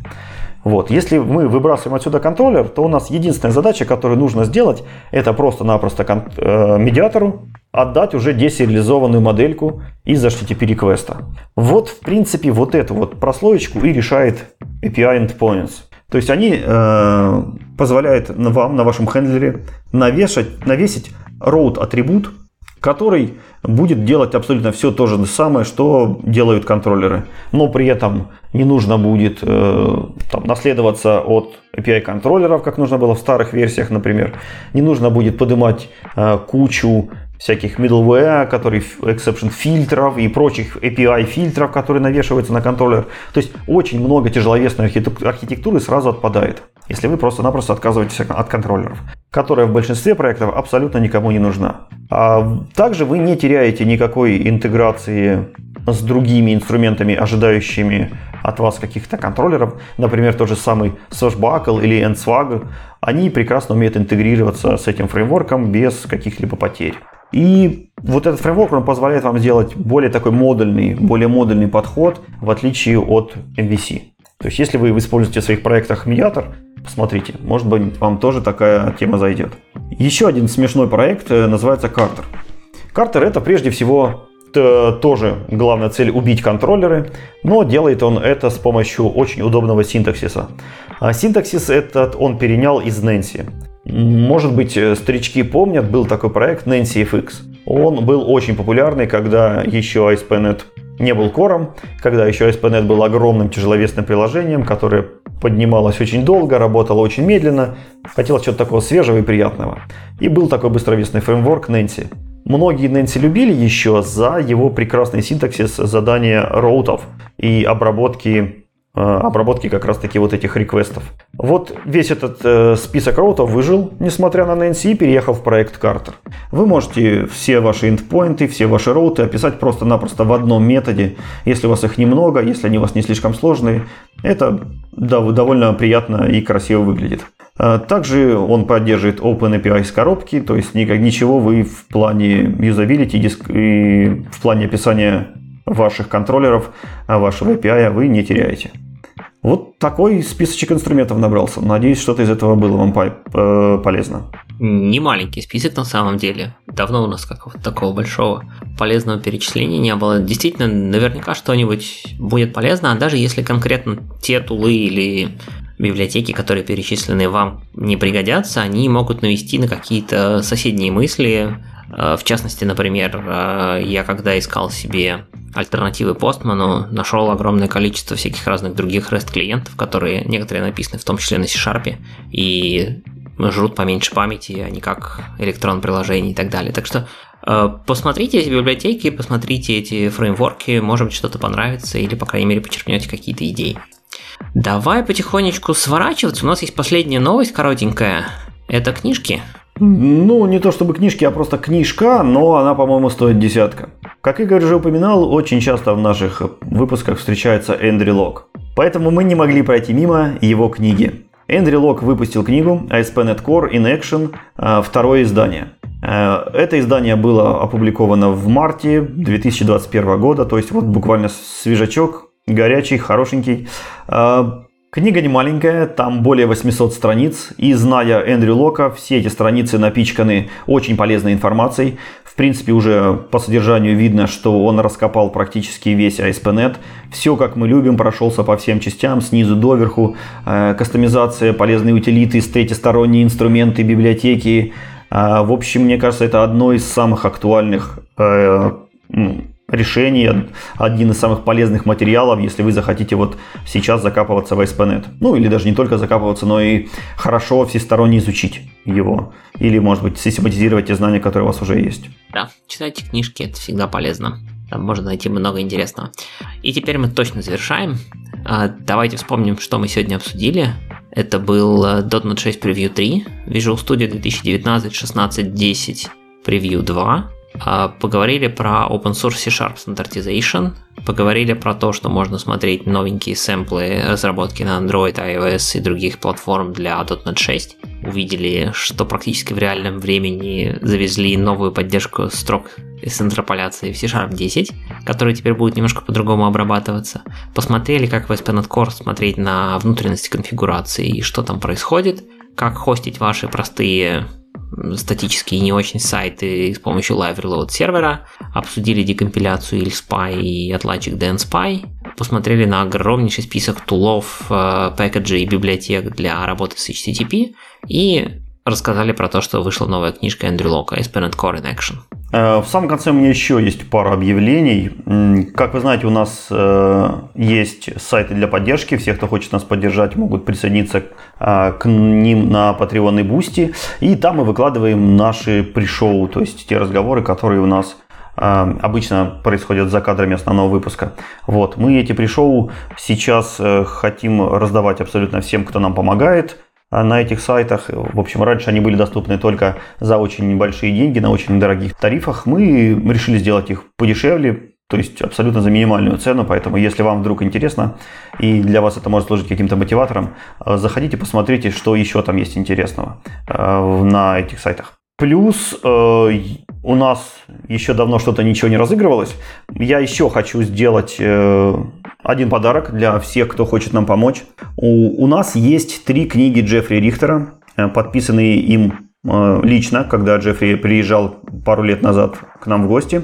Вот. Если мы выбрасываем отсюда контроллер, то у нас единственная задача, которую нужно сделать, это просто-напросто э, медиатору отдать уже десериализованную модельку из HTTP реквеста. Вот, в принципе, вот эту вот прослоечку и решает API Endpoints. То есть они э, позволяют вам на вашем хендлере навешать, навесить route атрибут, который будет делать абсолютно все то же самое, что делают контроллеры. Но при этом не нужно будет э, там, наследоваться от API контроллеров, как нужно было в старых версиях, например. Не нужно будет поднимать э, кучу всяких middleware, которые exception фильтров и прочих API фильтров, которые навешиваются на контроллер. То есть очень много тяжеловесной архитектуры сразу отпадает, если вы просто-напросто отказываетесь от контроллеров, которая в большинстве проектов абсолютно никому не нужна. А также вы не теряете никакой интеграции с другими инструментами, ожидающими от вас каких-то контроллеров, например, тот же самый Swashbuckle или NSWAG, они прекрасно умеют интегрироваться с этим фреймворком без каких-либо потерь. И вот этот фреймворк он позволяет вам сделать более такой модульный, более модульный подход, в отличие от MVC. То есть, если вы используете в своих проектах медиатор, посмотрите, может быть, вам тоже такая тема зайдет. Еще один смешной проект э, называется Картер. Картер это прежде всего тоже главная цель убить контроллеры, но делает он это с помощью очень удобного синтаксиса. А синтаксис этот он перенял из Nancy. Может быть, э, старички помнят, был такой проект Nancy FX. Он был очень популярный, когда еще ASP.NET не был кором, когда еще ASP.NET был огромным тяжеловесным приложением, которое поднималось очень долго, работало очень медленно, хотелось чего-то такого свежего и приятного. И был такой быстровесный фреймворк Nancy. Многие Нэнси любили еще за его прекрасный синтаксис задания роутов и обработки Э, обработки как раз таки вот этих реквестов. Вот весь этот э, список роутов выжил, несмотря на NNC, переехав в проект Carter. Вы можете все ваши эндпоинты, все ваши роуты описать просто-напросто в одном методе, если у вас их немного, если они у вас не слишком сложные. Это довольно приятно и красиво выглядит. Э, также он поддерживает OpenAPI с коробки, то есть никак, ничего вы в плане юзабилити и в плане описания ваших контроллеров, вашего API вы не теряете. Вот такой списочек инструментов набрался. Надеюсь, что-то из этого было вам э, полезно. Не маленький список на самом деле. Давно у нас какого-то такого большого полезного перечисления не было. Действительно, наверняка что-нибудь будет полезно, а даже если конкретно те тулы или библиотеки, которые перечислены вам не пригодятся, они могут навести на какие-то соседние мысли. Э, в частности, например, э, я когда искал себе альтернативы Postman, нашел огромное количество всяких разных других REST клиентов, которые некоторые написаны в том числе на C-Sharp, и жрут поменьше памяти, а не как электрон приложений и так далее. Так что э, посмотрите эти библиотеки, посмотрите эти фреймворки, может быть что-то понравится или, по крайней мере, почерпнете какие-то идеи. Давай потихонечку сворачиваться. У нас есть последняя новость коротенькая. Это книжки. Ну, не то чтобы книжки, а просто книжка, но она, по-моему, стоит десятка. Как Игорь уже упоминал, очень часто в наших выпусках встречается Эндрю Лок. Поэтому мы не могли пройти мимо его книги. Эндрю Лок выпустил книгу ASP.NET Core in Action, второе издание. А, это издание было опубликовано в марте 2021 года, то есть вот буквально свежачок, горячий, хорошенький. А, Книга не маленькая, там более 800 страниц, и зная Эндрю Лока, все эти страницы напичканы очень полезной информацией. В принципе, уже по содержанию видно, что он раскопал практически весь ASP.NET. Все, как мы любим, прошелся по всем частям, снизу доверху. Э, кастомизация, полезные утилиты, третьесторонние инструменты, библиотеки. Э, в общем, мне кажется, это одно из самых актуальных решение, один из самых полезных материалов, если вы захотите вот сейчас закапываться в ASP.NET. Ну или даже не только закапываться, но и хорошо всесторонне изучить его. Или, может быть, систематизировать те знания, которые у вас уже есть. Да, читайте книжки, это всегда полезно. Там можно найти много интересного. И теперь мы точно завершаем. А, давайте вспомним, что мы сегодня обсудили. Это был .NET 6 Preview 3, Visual Studio 2019 16.10 Preview 2, а, поговорили про open source C-Sharp Standardization, поговорили про то, что можно смотреть новенькие сэмплы разработки на Android, iOS и других платформ для .NET 6. Увидели, что практически в реальном времени завезли новую поддержку строк с интерполяцией в C-Sharp 10, который теперь будет немножко по-другому обрабатываться. Посмотрели, как в ASP.NET Core смотреть на внутренности конфигурации и что там происходит, как хостить ваши простые статические не очень сайты с помощью Live Reload сервера, обсудили декомпиляцию ILSPy и отладчик DNSPy, посмотрели на огромнейший список тулов, э, пэкэджей и библиотек для работы с HTTP и рассказали про то, что вышла новая книжка Эндрю Лока ASP.NET Core in Action. Э, в самом конце у меня еще есть пара объявлений. Как вы знаете, у нас э, есть сайты для поддержки. Все, кто хочет нас поддержать, могут присоединиться э, к ним на Patreon и Boosty. И там мы выкладываем наши пришоу, то есть те разговоры, которые у нас обычно происходят за кадрами основного выпуска. Вот. Мы эти пришоу сейчас хотим раздавать абсолютно всем, кто нам помогает. А на этих сайтах. В общем, раньше они были доступны только за очень небольшие деньги, на очень дорогих тарифах. Мы решили сделать их подешевле, то есть абсолютно за минимальную цену, поэтому если вам вдруг интересно и для вас это может служить каким-то мотиватором, заходите, посмотрите, что еще там есть интересного э, на этих сайтах. Плюс э, у нас еще давно что-то ничего не разыгрывалось. Я еще хочу сделать э, один подарок для всех, кто хочет нам помочь. У, у нас есть три книги Джеффри Рихтера, э, подписанные им э, лично, когда Джеффри приезжал пару лет назад к нам в гости,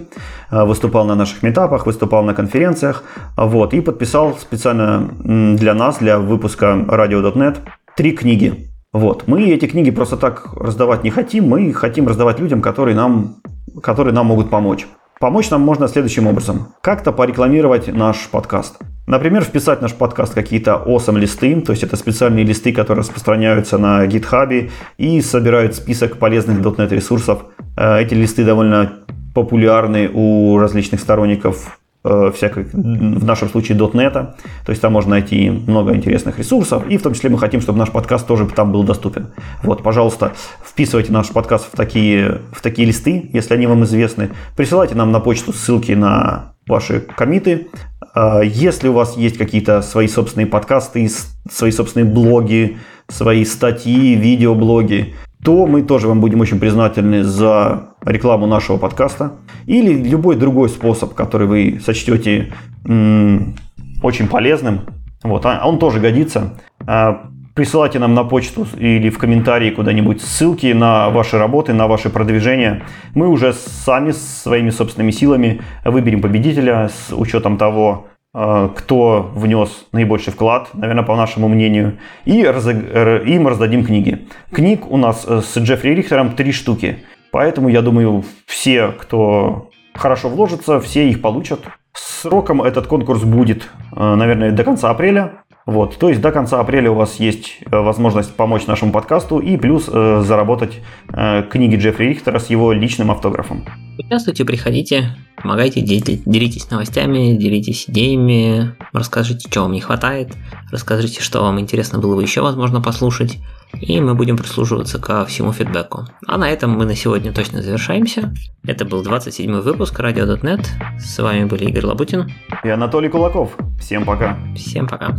э, выступал на наших метапах, выступал на конференциях, вот, и подписал специально для нас, для выпуска Radio.net, три книги. Вот. Мы эти книги просто так раздавать не хотим, мы хотим раздавать людям, которые нам, которые нам могут помочь. Помочь нам можно следующим образом. Как-то порекламировать наш подкаст. Например, вписать в наш подкаст какие-то awesome листы, то есть это специальные листы, которые распространяются на GitHub и собирают список полезных .NET ресурсов. Э, эти листы довольно популярны у различных сторонников э, всяких, в нашем случае .NET. То есть там можно найти много интересных ресурсов. И в том числе мы хотим, чтобы наш подкаст тоже там был доступен. Вот, пожалуйста, вписывайте наш подкаст в такие, в такие листы, если они вам известны. Присылайте нам на почту ссылки на ваши комиты. А, если у вас есть какие-то свои собственные подкасты, свои собственные блоги, свои статьи, видеоблоги, то мы тоже вам будем очень признательны за рекламу нашего подкаста или любой другой способ, который вы сочтете очень полезным. Вот, а он тоже годится. А, присылайте нам на почту или в комментарии куда-нибудь ссылки на ваши работы, на ваши продвижения. Мы уже сами своими собственными силами выберем победителя с учетом того, кто внес наибольший вклад, наверное, по нашему мнению, и разог... им раздадим книги. Книг у нас э, с Джеффри Рихтером три штуки, поэтому я думаю, все, кто хорошо вложится, все их получат. Сроком этот конкурс будет, э, наверное, до конца апреля. Вот, то есть до конца апреля у вас есть э, возможность помочь нашему подкасту и плюс э, заработать э, книги Джеффри Рихтера с его личным автографом. Участвуйте, приходите, помогайте, делитесь новостями, делитесь идеями, расскажите, что вам не хватает, расскажите, что вам интересно было бы еще, возможно, послушать, и мы будем прислушиваться ко всему фидбэку. А на этом мы на сегодня точно завершаемся. Это был 27 выпуск Radio.net. С вами были Игорь Лабутин и Анатолий Кулаков. Всем пока. Всем пока.